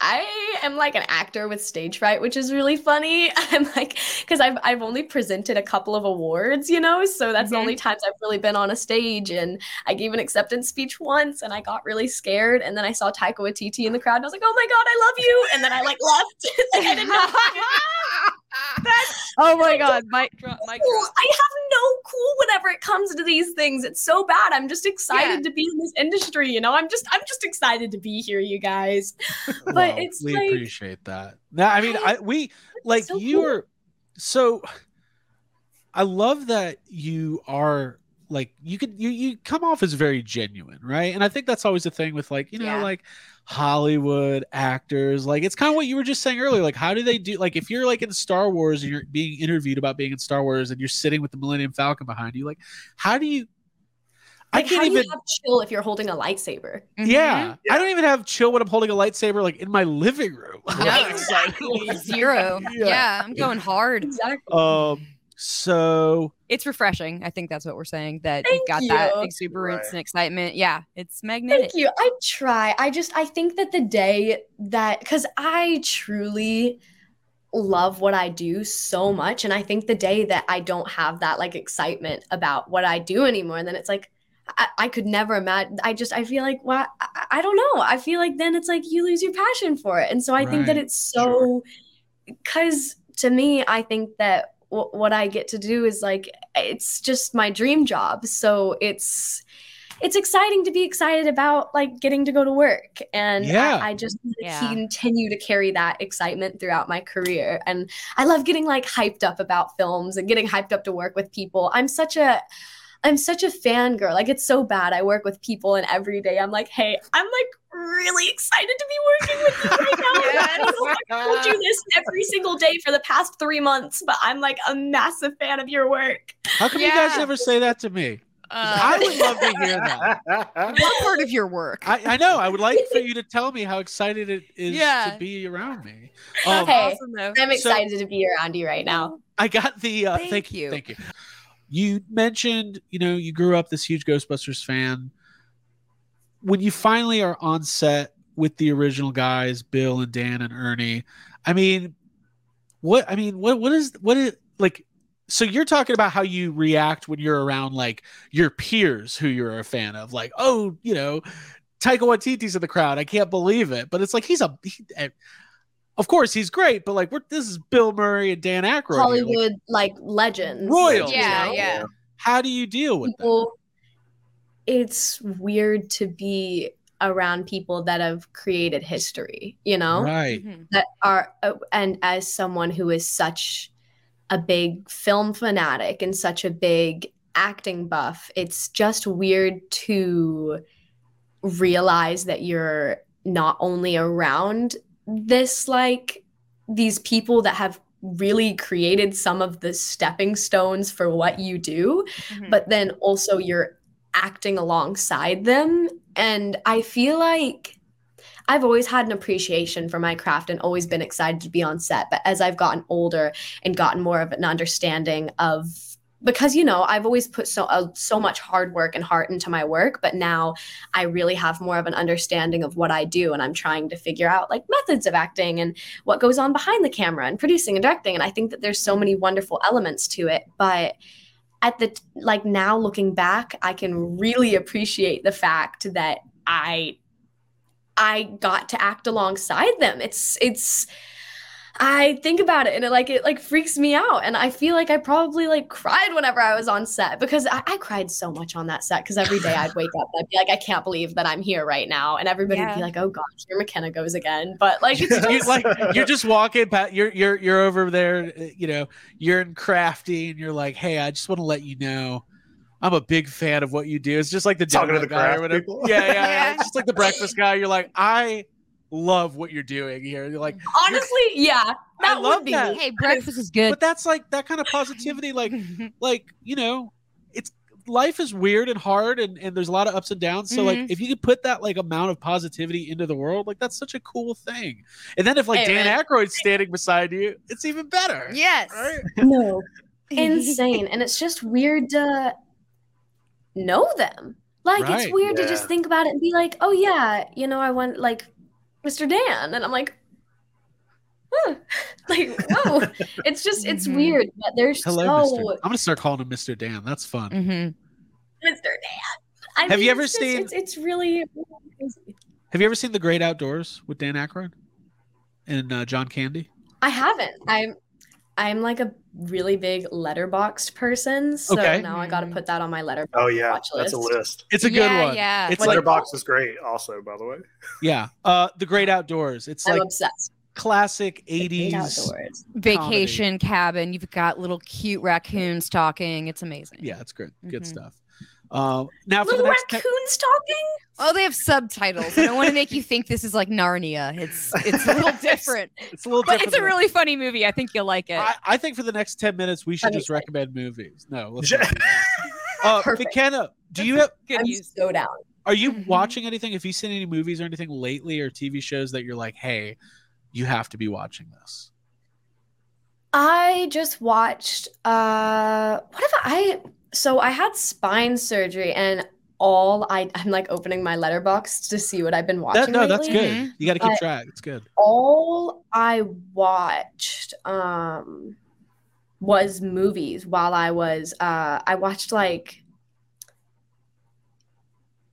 I am like an actor with stage fright, which is really funny. I'm like, because I've I've only presented a couple of awards, you know, so that's the Mhm. only times I've really been on a stage. And I gave an acceptance speech once, and I got really scared. And then I saw Taika Waititi in the crowd, and I was like, "Oh my god, I love you!" And then I like left. like I. oh my god, mic drop, mic cool. drop. I have no cool whenever it comes to these things. It's so bad. I'm just excited Yeah. to be in this industry. You know, I'm just I'm just excited to be here, you guys. But Well, it's we like appreciate that. Now, I mean, I- I we like so you cool. are so. I love that you are like you could you you come off as very genuine, right? And I think that's always the thing with like you know Yeah. like Hollywood actors. Like it's kind of what you were just saying earlier. Like how do they do? Like if you're like in Star Wars and you're being interviewed about being in Star Wars and you're sitting with the Millennium Falcon behind you, like how do you? I like, how can't do you even. have chill if you're holding a lightsaber? Mhm. Yeah, I don't even have chill when I'm holding a lightsaber like in my living room. No, Like, exactly. Zero. Yeah. Yeah. I'm going hard. Exactly. Um. So It's refreshing. I think that's what we're saying. That you've got that exuberance Right. and excitement. Yeah, it's magnetic. Thank you. I try. I just I think that the day that because I truly love what I do so much, and I think the day that I don't have that like excitement about what I do anymore, then it's like I, I could never imagine. I just I feel like well, I, I don't know. I feel like then it's like you lose your passion for it, and so I think that it's so because to me, I think that w- what I get to do is like it's just my dream job. So it's it's exciting to be excited about like getting to go to work and Yeah. I, I just Yeah. continue to carry that excitement throughout my career and i love getting like hyped up about films and getting hyped up to work with people i'm such a i'm such a fangirl like it's so bad i work with people and every day i'm like hey i'm like really excited to be working with you right now I don't know if I told you this every single day for the past three months but i'm like a massive fan of your work how come you guys never say that to me? Uh, I would love to hear that. what part of your work? I, I know. I would like for you to tell me how excited it is Yeah. to be around me. That's Um, Hey. awesome i'm So- excited to be around you right now I got the. Uh, Thank thank, you. you. Thank you. You mentioned, you know, you grew up this huge Ghostbusters fan. When you finally are on set with the original guys, Bill and Dan and Ernie, I mean, what? I mean, what? What is? What is like? So you're talking about how you react when you're around like your peers who you're a fan of, like, oh, you know, Taika Waititi's in the crowd. I can't believe it, but it's like he's a. He, of course, he's great, but like, we're, this is Bill Murray and Dan Aykroyd. here. Like, hollywood like legends Royals, you yeah, know? yeah. how do you deal with that? it's weird to be around people that have created history you know Right. Mhm. that are uh, and as someone who is such a big film fanatic and such a big acting buff it's just weird to realize that you're not only around this like these people that have really created some of the stepping stones for what you do Mhm. but then also you're acting alongside them. And I feel like I've always had an appreciation for my craft and always been excited to be on set. But as I've gotten older and gotten more of an understanding of because you know I've always put so uh, so much hard work and heart into my work, but now I really have more of an understanding of what I do, and I'm trying to figure out like methods of acting and what goes on behind the camera and producing and directing. And I think that there's so many wonderful elements to it, but at the like now looking back, I can really appreciate the fact that I I got to act alongside them. It's it's I think about it and it like it like freaks me out. And I feel like I probably like cried whenever I was on set because I, I cried so much on that set because every day I'd wake up and I'd be like, I can't believe that I'm here right now. And everybody would be like, Oh gosh, here McKenna goes again. But like it's you, just like you're just walking past you're you're you're over there uh, you know you're in crafty and you're like hey i just want to let you know i'm a big fan of what you do it's just like the Talking to the guy or whatever. people. yeah, yeah yeah Yeah. it's just like the breakfast guy you're like i love what you're doing here you're like honestly, yeah, I that love would be that. hey, breakfast is good. but that's like that kind of positivity like like you know it's life is weird and hard and, and there's a lot of ups and downs so like Mhm. if you could put that like amount of positivity into the world like that's such a cool thing and then if like Hey, dan man. Aykroyd's standing beside you it's even better yes. right? no insane and it's just weird to know them like Right, it's weird to just think about it and be like oh yeah you know i want like mr dan. And i'm like huh. like whoa. It's just it's Mhm. weird but they're hello so mr i'm gonna start calling him mr dan. That's fun. Hmm mr dan. I Have you ever it's just- seen- it's, it's really crazy. have you ever seen the great outdoors with dan Aykroyd and uh, john candy? I haven't. I'm i'm like a really big Letterboxd person so Okay. now i gotta Mhm. put that on my letterbox Oh yeah, watch that's a list. list. it's a good yeah, one Yeah. it's What's like Letterbox is great, also by the way. yeah uh the great outdoors it's i'm like obsessed classic 80s outdoors Vacation cabin. You've got little cute raccoons talking. It's amazing. yeah it's good good Mhm. stuff um now for the little next te- raccoons talking Oh, they have subtitles. I don't want to make you think this is like Narnia. It's it's a little different, it's a little but different it's a than- really funny movie. I think you'll like it. I, I think for the next 10 minutes we should I'm just excited. recommend movies no let's Ja- not do that. uh Perfect. mckenna do you have Good I'm use. so down. are you Mhm. watching anything have you seen any movies or anything lately or tv shows that you're like hey you have to be watching this I just watched uh what have I so I had spine surgery and all I I'm like opening my letterbox to see what I've been watching. that, no that's good. You got to keep But- track. It's good. All I watched um was movies while I was uh I watched like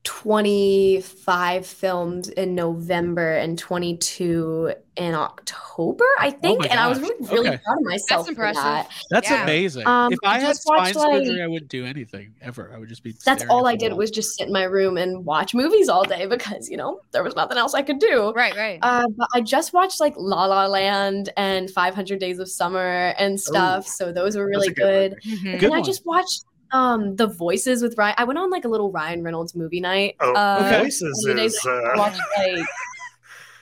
25 films in November and 22 in October, I think. my and I was really, really Okay. proud of myself. for impressive. that. that's Yeah. amazing Um, if i I had just spine watched, like- surgery i wouldn't do anything ever i would just be That's all I did wall. was just sit in my room and watch movies all day because, you know, there was nothing else I could do. Right, right. Uh, but I just watched like La La Land and 500 Days of Summer and stuff. so those were really That's a good good. Mhm. And Good then I just watched um The Voices with Ryan. I went on like a little Ryan Reynolds movie night. Oh, Uh, voices How many is I uh, watched like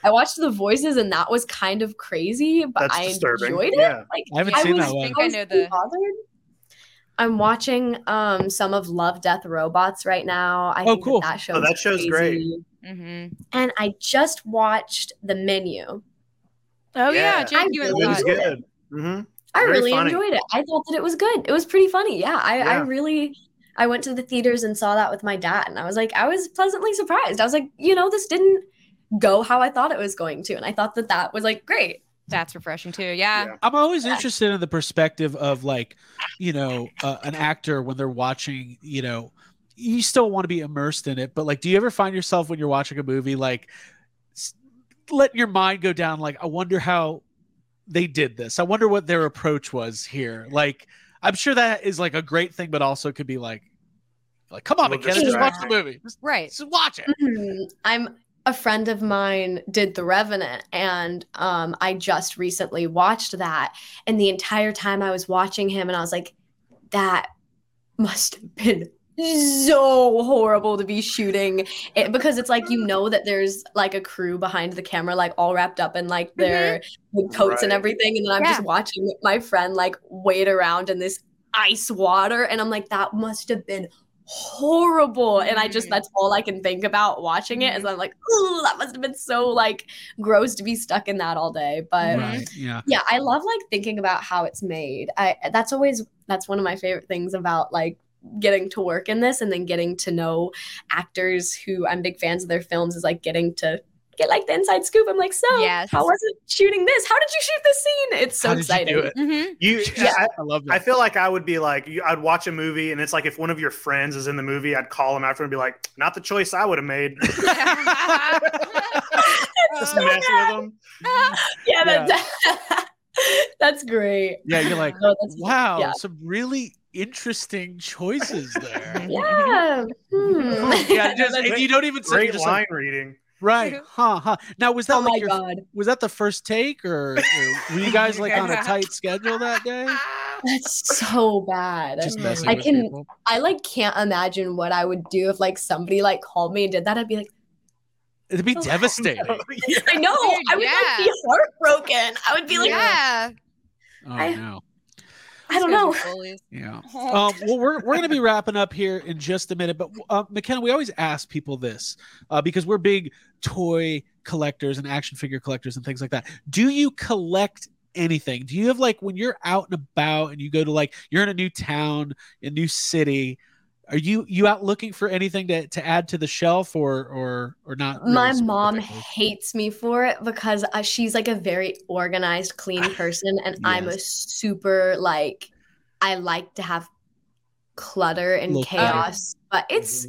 I watched The Voices and that was kind of crazy, but that's I disturbing. enjoyed it. Yeah. Like I haven't I seen was, that one. think I was know the- bothered. I'm watching um some of Love, Death, Robots right now. I Oh, think that cool. that, show Oh, that show's great. Mhm. And I just watched The Menu. Oh yeah, Yeah. Jake, you really and It was thought- good. hmm I really funny. enjoyed it. I thought that it was good. It was pretty funny. Yeah, I, I really I went to the theaters and saw that with my dad, and I was like, I was pleasantly surprised. I was like, you know, this didn't go how I thought it was going to, and I thought that that was like great. That's refreshing too. Yeah. Yeah. I'm always Yeah. interested in the perspective of like, you know, uh, an actor when they're watching, you know, you still want to be immersed in it, but like, do you ever find yourself when you're watching a movie, like, let your mind go down, like, I wonder how they did this. I wonder what their approach was here. Like, I'm sure that is like a great thing, but also could be like, like, come on, A little McKenna, just watch the movie. Just, Right. just watch it. Mhm. I'm a friend of mine did The Revenant, and um, I just recently watched that, and the entire time I was watching him, and I was like, that must have been so horrible to be shooting it because it's like you know that there's like a crew behind the camera like all wrapped up in like their mm-hmm. big coats and everything and then i'm Yeah. just watching my friend like wade around in this ice water and i'm like that must have been horrible and i just Mhm. that's all i can think about watching it is mm-hmm. i'm like ooh that must have been so like gross to be stuck in that all day but mm-hmm. Right. Yeah. yeah i love like thinking about how it's made i that's always that's one of my favorite things about like getting to work in this and then getting to know actors who i'm big fans of their films is like getting to get like the inside scoop. I'm like, so Yes. how was it shooting this? How did you shoot this scene? It's so How exciting. you do it? Mm-hmm. You, Yeah. I, I love I feel like I would be like, you- I'd watch a movie, and it's like if one of your friends is in the movie, I'd call them after and be like, "Not the choice I would have made." Just mess with them. Yeah, that's, that's great. yeah, you're like, Oh, wow, yeah. some really interesting choices there. Yeah. Hmm. yeah, just, and you don't even say Great you're just line like, reading. right, huh, huh. Now was that oh my like your god, was that the first take or, or were you guys like on a tight schedule that day? that's so bad. Just messing I with can- people. I like can't imagine what I would do if like somebody like called me and did that. I'd be like, It'd be Oh, devastating. Yeah. I know. Dude, I would like be heartbroken. I would be like, yeah. Oh I- no. I don't know. Yeah. Um, well, we're, we're going to be wrapping up here in just a minute, but uh, McKenna, we always ask people this uh, because we're big toy collectors and action figure collectors and things like that. Do you collect anything? Do you have like when you're out and about and you go to like you're in a new town, a new city? Are you you out looking for anything to, to add to the shelf or or or not? really My mom hates me for it because uh, she's like a very organized, clean person, and I'm a super like I like to have clutter and Little clutter. chaos. But it's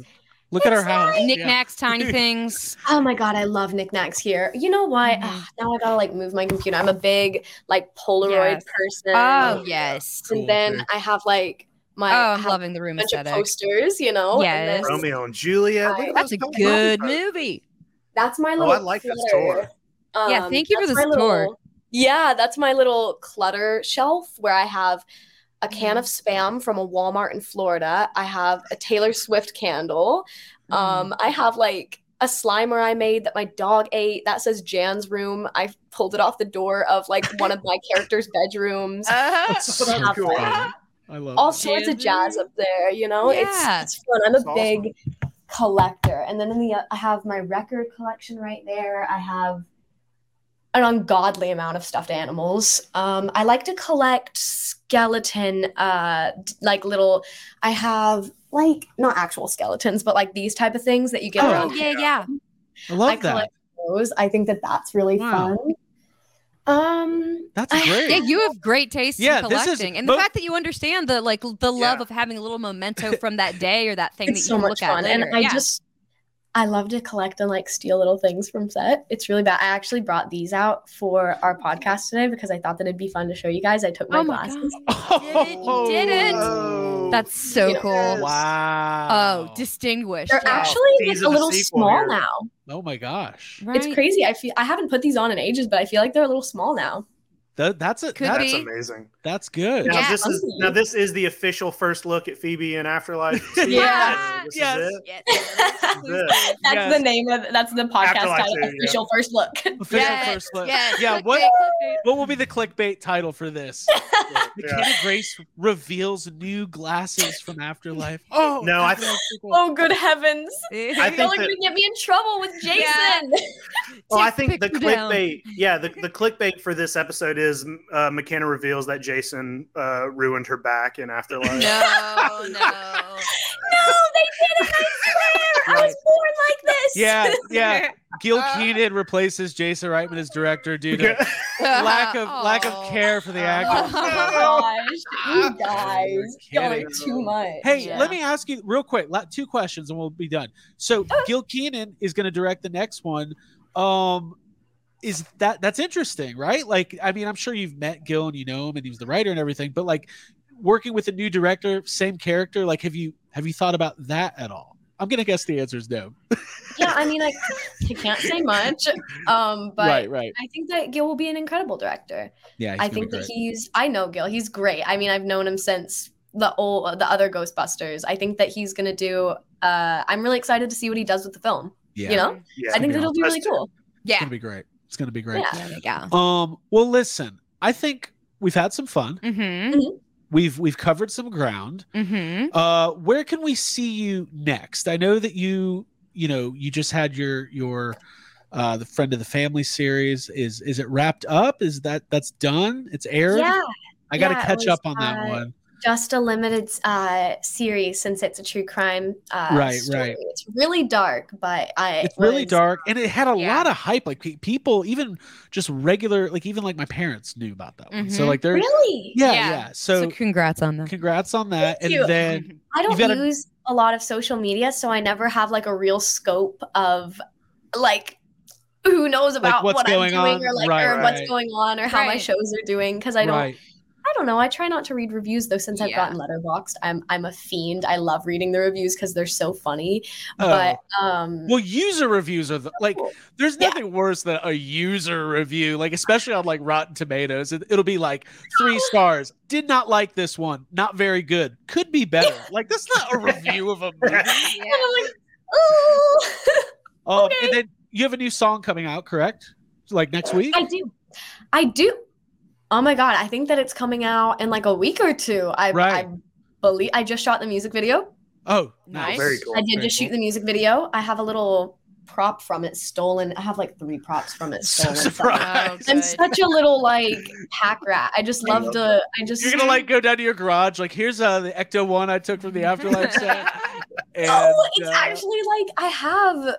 Look at our house. Yeah. Knickknacks, tiny things. oh my god, I love knickknacks here. You know what? Mhm. Ugh, now I gotta like move my computer. I'm a big like Polaroid Yes. person. Oh yes. Cool, and then okay. I have like my Oh, I I'm loving the a room bunch of posters. You know. and then Romeo and Juliet. I- That's a good movie. That's my Oh, little. I like this clutter. tour. Um, yeah, thank you for that's this my tour. little- Yeah, that's my little clutter shelf where I have a can mm. of spam from a Walmart in Florida. I have a Taylor Swift candle. Um, mm. I have like a slimer I made that my dog ate that says Jan's room. I pulled it off the door of like one of my characters' bedrooms. Uh-huh. That's so cool. like, I love All that. sorts of jazz up there, you know. Yeah. It's it's fun. I'm a That's big collector, and then in the I have my record collection right there. I have an ungodly amount of stuffed animals. Um, I like to collect skeleton, uh, like little. I have like not actual skeletons, but like these type of things that you get Oh, Oh around. yeah, yeah. I love I that. collect those. I think that that's really Wow. fun. Um, That's I- great. Yeah, you have great taste Yeah, in this is collecting, and both- the fact that you understand the like the love Yeah. of having a little memento from that day or that thing it's that so you much look fun at and i yeah. just i love to collect and like steal little things from set it's really bad i actually brought these out for our podcast today because i thought that it'd be fun to show you guys i took my Oh my glasses did it, you did it. Oh. That's so Yeah. cool. Wow. Oh, distinguished. they're yeah. actually like a little small here. now Oh my gosh. right? it's crazy i feel i haven't put these on in ages but i feel like they're a little small now That, that's it. Could That's, That's be. amazing. that's good. Now Yeah. this is now this is the official first look at Phoebe in Afterlife. Yeah. This is Yes. it. Yes. This is it. that's Yes. the name of that's the podcast Afterlife title too, yeah. official first look Official Yes, first look. yes. Yeah. What Clickbait, clickbait. what will be the clickbait title for this? Yeah. McKenna Grace reveals new glasses from Afterlife. Oh No, I Afterlife sequel. oh good heavens I you're think only that- gonna get me in trouble with jason Well, I think the pick you down. clickbait, yeah, the, the clickbait for this episode is uh, McKenna reveals that Jason uh, ruined her back in Afterlife. No, no. no they didn't i swear i was born like this Yeah, yeah. Gil Kenan replaces Jason Reitman as director due to lack of lack of care for the Oh my gosh, you guys, y'all are too much. Hey, Yeah. let me ask you real quick, two questions, and we'll be done. So, Gil Kenan is going to direct the next one. Um, is that that's interesting, right? Like, I mean, I'm sure you've met Gil and you know him, and he was the writer and everything. But like, working with a new director, same character, like, have you have you thought about that at all? I'm gonna guess the answer is no. Yeah, I mean, I, I can't say much, um, but right, right. I think that Gil will be an incredible director. Yeah, he's I gonna be think that great. he's. I know Gil. He's great. I mean, I've known him since the old, the other Ghostbusters. I think that he's gonna do. Uh, I'm really excited to see what he does with the film. yeah, You know, Yeah. I think that it'll be really awesome. cool. it's Yeah. gonna be great. It's gonna be great. Yeah. There we go. Um, well, listen, I think we've had some fun. Mm-hmm. We've we've covered some ground. Mm-hmm. Uh, where can we see you next? I know that you, you know, you just had your your uh the friend of the family series. Is is it wrapped up? Is that that's done? It's aired? Yeah, I got to yeah, catch was, up on that uh, one. Just a limited uh, series since it's a true crime. Uh, Right, story. right. It's really dark, but I. it's really dark and it had a Yeah. lot of hype like people even just regular like even like my parents knew about that one so Mhm. like they're Really? yeah Yeah. yeah, So, so, congrats on that. congrats on that and you. then I don't use a lot of social media, so I never have like a real scope of like who knows about what's what I'm doing on? or like Right, or right. what's going on or how my shows are doing because I don't right I don't know. I try not to read reviews though since I've gotten Letterboxd. I'm I'm a fiend. I love reading the reviews because they're so funny. Oh. But um well user reviews are the, like there's Yeah. nothing worse than a user review like especially on like rotten tomatoes it, it'll be like three stars did not like this one not very good could be better like that's not a review of a movie and I'm like, oh um, Okay. and then you have a new song coming out correct like next week I do. I do. Oh my god, I think that it's coming out in like a week or two. I Right. I believe I just shot the music video. oh Nice. nice Very cool. I did Very just cool. shoot the music video. I have a little prop from it stolen. I have like three props from it so stolen. surprised I'm such a little like pack rat. I just I love love to. I just You're gonna like go down to your garage, like here's uh the Ecto one I took from the Afterlife set. And, oh, it's uh, actually like I have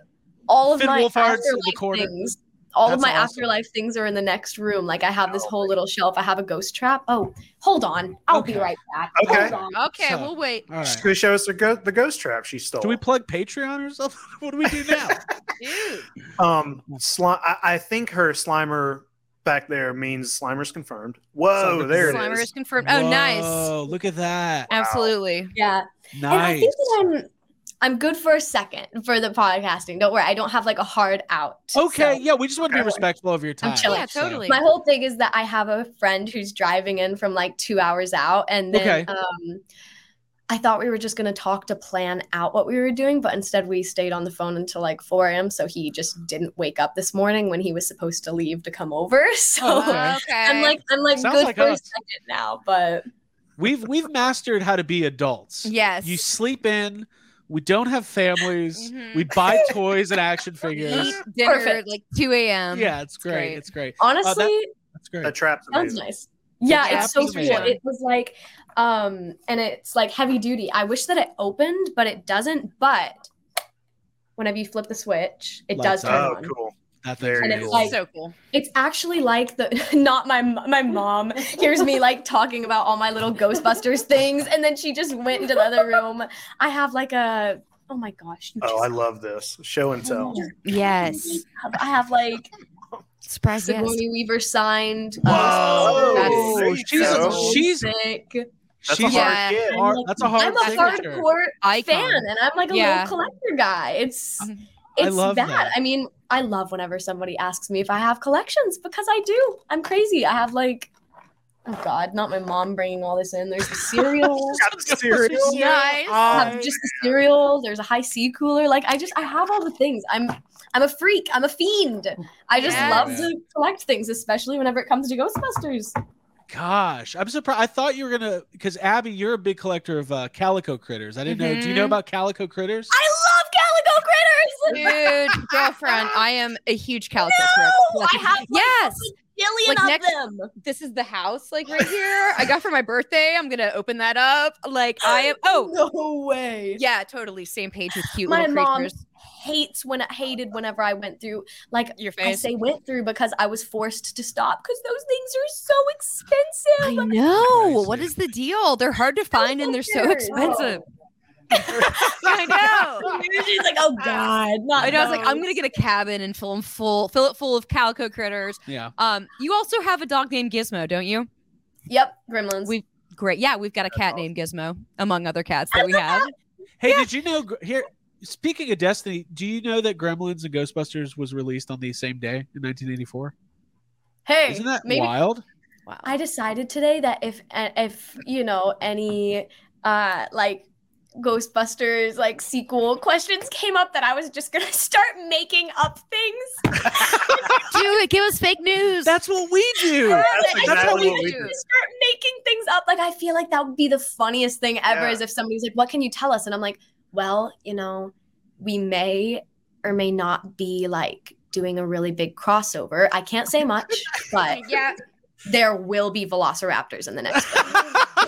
all of Finn my Wolfhard's in afterlife corner. things. All of my awesome. afterlife things are in the next room. Like I have this Oh, whole little shelf. I have a ghost trap. Oh, hold on. I'll be right back. Okay. Hold on. Okay, So- we'll wait. all She's gonna show us the, go- the ghost trap she stole. Do we plug Patreon or something? What do we do now? Um, Sli- I, I think her Slimer back there means Slimer's confirmed. Whoa, Slimer- there it Slimer is. is confirmed. Oh, nice. Oh, Look at that. Absolutely. Yeah. And I Nice. think that I'm I'm good for a second for the podcasting. Don't worry, I don't have like a hard out. Okay, So- yeah, we just want to be respectful of your time. chilling. Yeah, so- totally. My whole thing is that I have a friend who's driving in from like two hours out, and then Okay. um, I thought we were just gonna talk to plan out what we were doing, but instead we stayed on the phone until like 4 a.m. So he just didn't wake up this morning when he was supposed to leave to come over. So Oh, okay. okay. I'm like I'm like Sounds good like for us. a second now, but We've we've mastered how to be adults. yes. You sleep in. We don't have families. Mhm. We buy toys and action figures. Eat dinner Perfect. like 2 a.m. yeah, it's great. great. It's great. honestly, That's great. That trap's Sounds nice. Yeah, Yeah, it's so it's cool. It was like, um, and it's like heavy duty. I wish that it opened, but it doesn't. But whenever you flip the switch, it Lights does turn Oh, on. cool. That Very And thing's it's cool. like- so cool. It's actually like the not my my mom hears me like talking about all my little Ghostbusters things, and then she just went into the other room. I have like a oh my gosh, Oh, just- I love this. Show and tell. Yes. I have like Surprise, yes. Weaver signed. Whoa. That's- she's go. a, she's sick. That's she's a hard Yeah. hard- that's a hard I'm a signature. hardcore Icon. fan and I'm like a Yeah. little collector guy. It's Mhm. It's I love that. that. I mean, I love whenever somebody asks me if I have collections because I do. I'm crazy. I have like oh god, not my mom bringing all this in. There's the cereal. Got the cereal. Nice. I have just the cereal. There's a Hi-C cooler. Like I just I have all the things. I'm I'm a freak. I'm a fiend. I just Yeah. love to collect things, especially whenever it comes to Ghostbusters. Gosh, I'm surprised. I thought you were gonna because Abby, you're a big collector of uh, calico critters. I didn't know. Do you know Mhm. about calico critters? I love calico critters. Dude, girlfriend, I am a huge calico No, critter. I have like, yes. a billion Like of next- them. This is the house, like right here. I got for my birthday. I'm gonna open that up. Like I am. Oh, no way. yeah, totally. Same page with cute My little mom creatures. hates when it hated whenever I went through like Your face. I say went through because I was forced to stop because those things are so expensive. I know. Crazy. What is the deal? They're hard to find and they're so Critters. expensive. I know. She's like, oh god, not I know. I was like, I'm gonna get a cabin and fill 'em full, fill it full of calico critters. Yeah. Um, you also have a dog named Gizmo, don't you? Yep, Gremlins. We- Great. Yeah, we've got a cat named Gizmo, among other cats that we have. Hey, did you know here? Speaking of Destiny, do you know that Gremlins and Ghostbusters was released on the same day in 1984? hey, Isn't that maybe wild? Wow. I decided today that if uh, if you know any uh like Ghostbusters like sequel questions came up that I was just gonna start making up things. Do it. Give us fake news. That's what we do. That's I exactly really what we do. do. start making things up. Like I feel like that would be the funniest thing ever Yeah. is if somebody's like, "What can you tell us?" And I'm like, "Well, you know, we may or may not be like doing a really big crossover. I can't say much, but yeah. there will be velociraptors in the next film."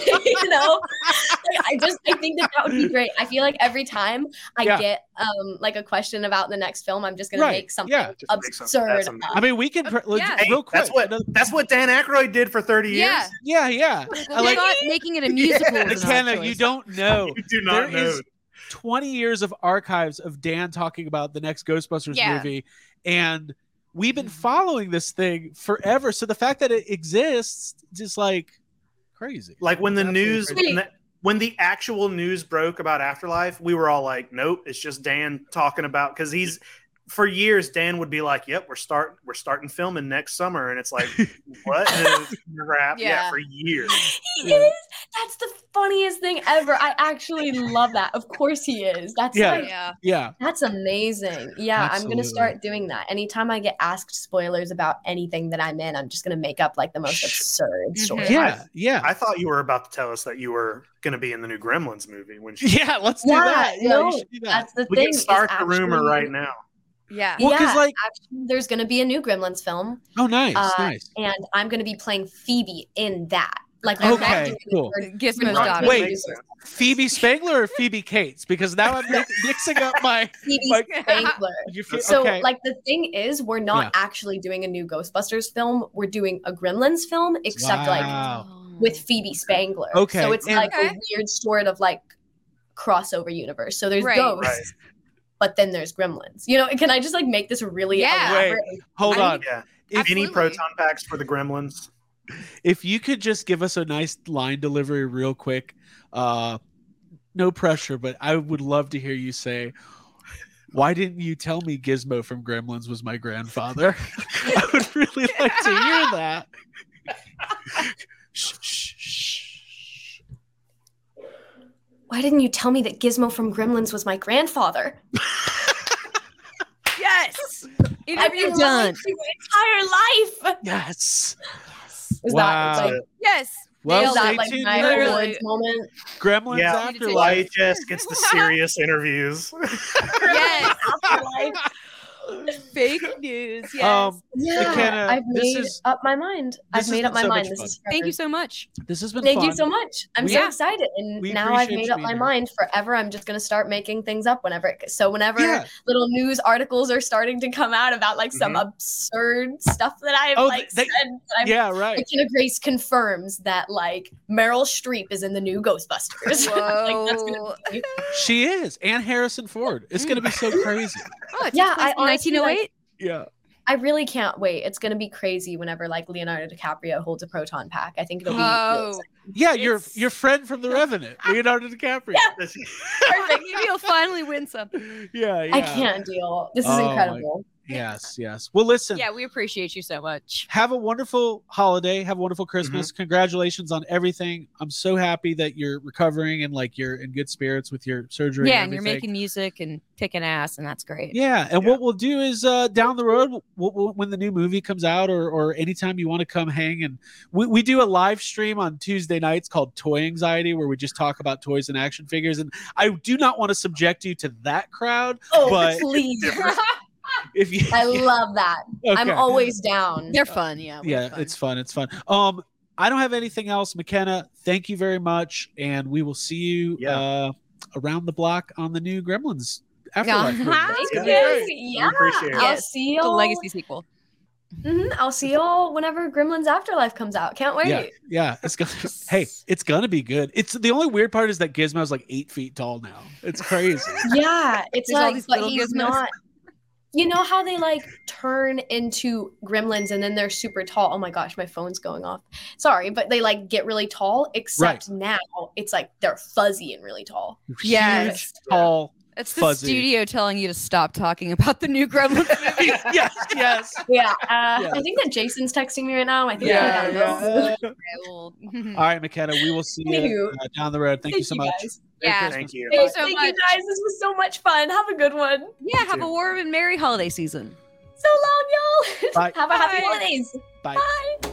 you know, like, I just I think that that would be great. I feel like every time I Yeah. get um like a question about the next film, I'm just gonna Right. make something Yeah. Just make something- absurd. that's I mean, we can pr- yeah. Hey, real quick. that's what that's what Dan Aykroyd did for 30 years. Yeah. yeah, yeah. I like making it a musical. was an McKenna. You don't know. You do There not know. is 20 years of archives of Dan talking about the next Ghostbusters Yeah. movie, and we've been following this thing forever. So the fact that it exists, is just like crazy. like when the Absolutely news when the, when the actual news broke about Afterlife, we were all like, "Nope, it's just Dan talking about." Because he's for years, Dan would be like, "Yep, we're start we're starting filming next summer," and it's like, "What?" And crap. Yeah. Yeah. for years. He is. That's the funniest thing ever. I actually love that. Of course he is. That's Yeah. like Yeah. Yeah, that's amazing. Yeah, I'm gonna start doing that. Anytime I get asked spoilers about anything that I'm in, I'm just gonna make up like the most absurd Mhm. story. yeah, yeah, I thought you were about to tell us that you were going to be in the new Gremlins movie when she. yeah. Let's do Yeah, that. Yeah, no, you do that. That's the We thing. can start the rumor right now. Yeah. Well, 'cause, yeah, like- actually, there's gonna be a new Gremlins film, Oh, nice, uh, nice. and I'm gonna be playing Phoebe in that. Like, they're not Okay, doing cool. Gizmo's daughter. Wait. Phoebe Spangler or Phoebe Cates? Because now I'm mi- mixing up my. Phoebe Like- Spangler. You feel, So, okay. like, the thing is, we're not Yeah. actually doing a new Ghostbusters film. We're doing a Gremlins film, except like with Phoebe Spangler. Okay, So it's and- like Okay. a weird sort of like crossover universe. So there's Right. ghosts, Right. But then there's gremlins. You know, can I just like make this really Yeah. elaborate? hold I on. Yeah, If, mini Absolutely. proton packs for the Gremlins. if you could just give us a nice line delivery real quick, uh, no pressure, but I would love to hear you say, "Why didn't you tell me Gizmo from Gremlins was my grandfather?" I would really like to hear that. Why didn't you tell me that Gizmo from Gremlins was my grandfather? Yes. Interview I've been done. my entire life. Yes. Is Wow. that like, Yes. Well, is that like tuned. my later. Literally. moment? Gremlins Yeah. Afterlife. YHS gets the serious interviews. Yes. Afterlife. Fake news. Yes. Um, Yeah, McKenna, I've this made is- up my mind. I've made up my so mind. This is Thank you so much. This has been Thank fun. you so much. I'm so excited, and now I've made up my here. mind forever. I'm just gonna start making things up whenever. It, so whenever Yeah. little news articles are starting to come out about like some absurd stuff that I've Oh, like they- said, that I've, Yeah, right. McKenna Grace confirms that like Meryl Streep is in the new Ghostbusters. like that's gonna Whoa. be She is, and Harrison Ford. It's going to be so crazy. Oh, Yeah, takes place I in honestly, like- 1908. Yeah. I really can't wait. It's gonna be crazy whenever like Leonardo DiCaprio holds a proton pack. I think it'll be Oh, exciting. Yeah, your It's- your friend from The Revenant, Leonardo DiCaprio. perfect. maybe you'll finally win some. Yeah, yeah. I can't deal. This is Oh, my- incredible. Yes, yes. Well, listen. Yeah, we appreciate you so much. Have a wonderful holiday. Have a wonderful Christmas. Congratulations on everything. I'm so happy that you're recovering and like you're in good spirits with your surgery. Yeah, and and you're making music and kicking ass, and that's great. Yeah, and Yeah. what we'll do is uh, down the road, we'll, we'll, when the new movie comes out, or or anytime you want to come hang, and we, we do a live stream on Tuesday nights called Toy Anxiety, where we just talk about toys and action figures. And I do not want to subject you to that crowd. Oh, But- please. If you, I love that. I'm always down. They're fun. Yeah. yeah, fun. it's fun. It's fun. Um, I don't have anything else, McKenna. Thank you very much, and we will see you Yeah. uh, around the block on the new Gremlins Afterlife. Yeah. That's Thank gonna be you. great. Yeah. I'll Yes, see y'all. legacy sequel. Mhm, I'll see y'all whenever Gremlins Afterlife comes out. Can't wait. Yeah, yeah. It's gonna. hey, it's gonna be good. It's the only weird part is that Gizmo's like eight feet tall now. It's crazy. Yeah, it's There's like, these but he's gizmos. not. You know how they like turn into gremlins and then they're super tall. Oh my gosh, my phone's going off. Sorry, but they like get really tall. Except now it's like they're fuzzy and really tall. Yes. Huge, tall. It's the Fuzzy. studio telling you to stop talking about the new Gremlins movie. yes, yes. Yeah, uh, Yeah. I think that Jason's texting me right now. I think Yeah, I gotta go. yeah. All right, McKenna. We will see you uh, down the road. Thank, you so much. guys. Merry Yeah. Thank you. Thank you so Thank much. you guys. This was so much fun. Have a good one. yeah, have a warm and merry holiday season. So long, y'all. Bye. Have a happy holidays. Bye. Bye.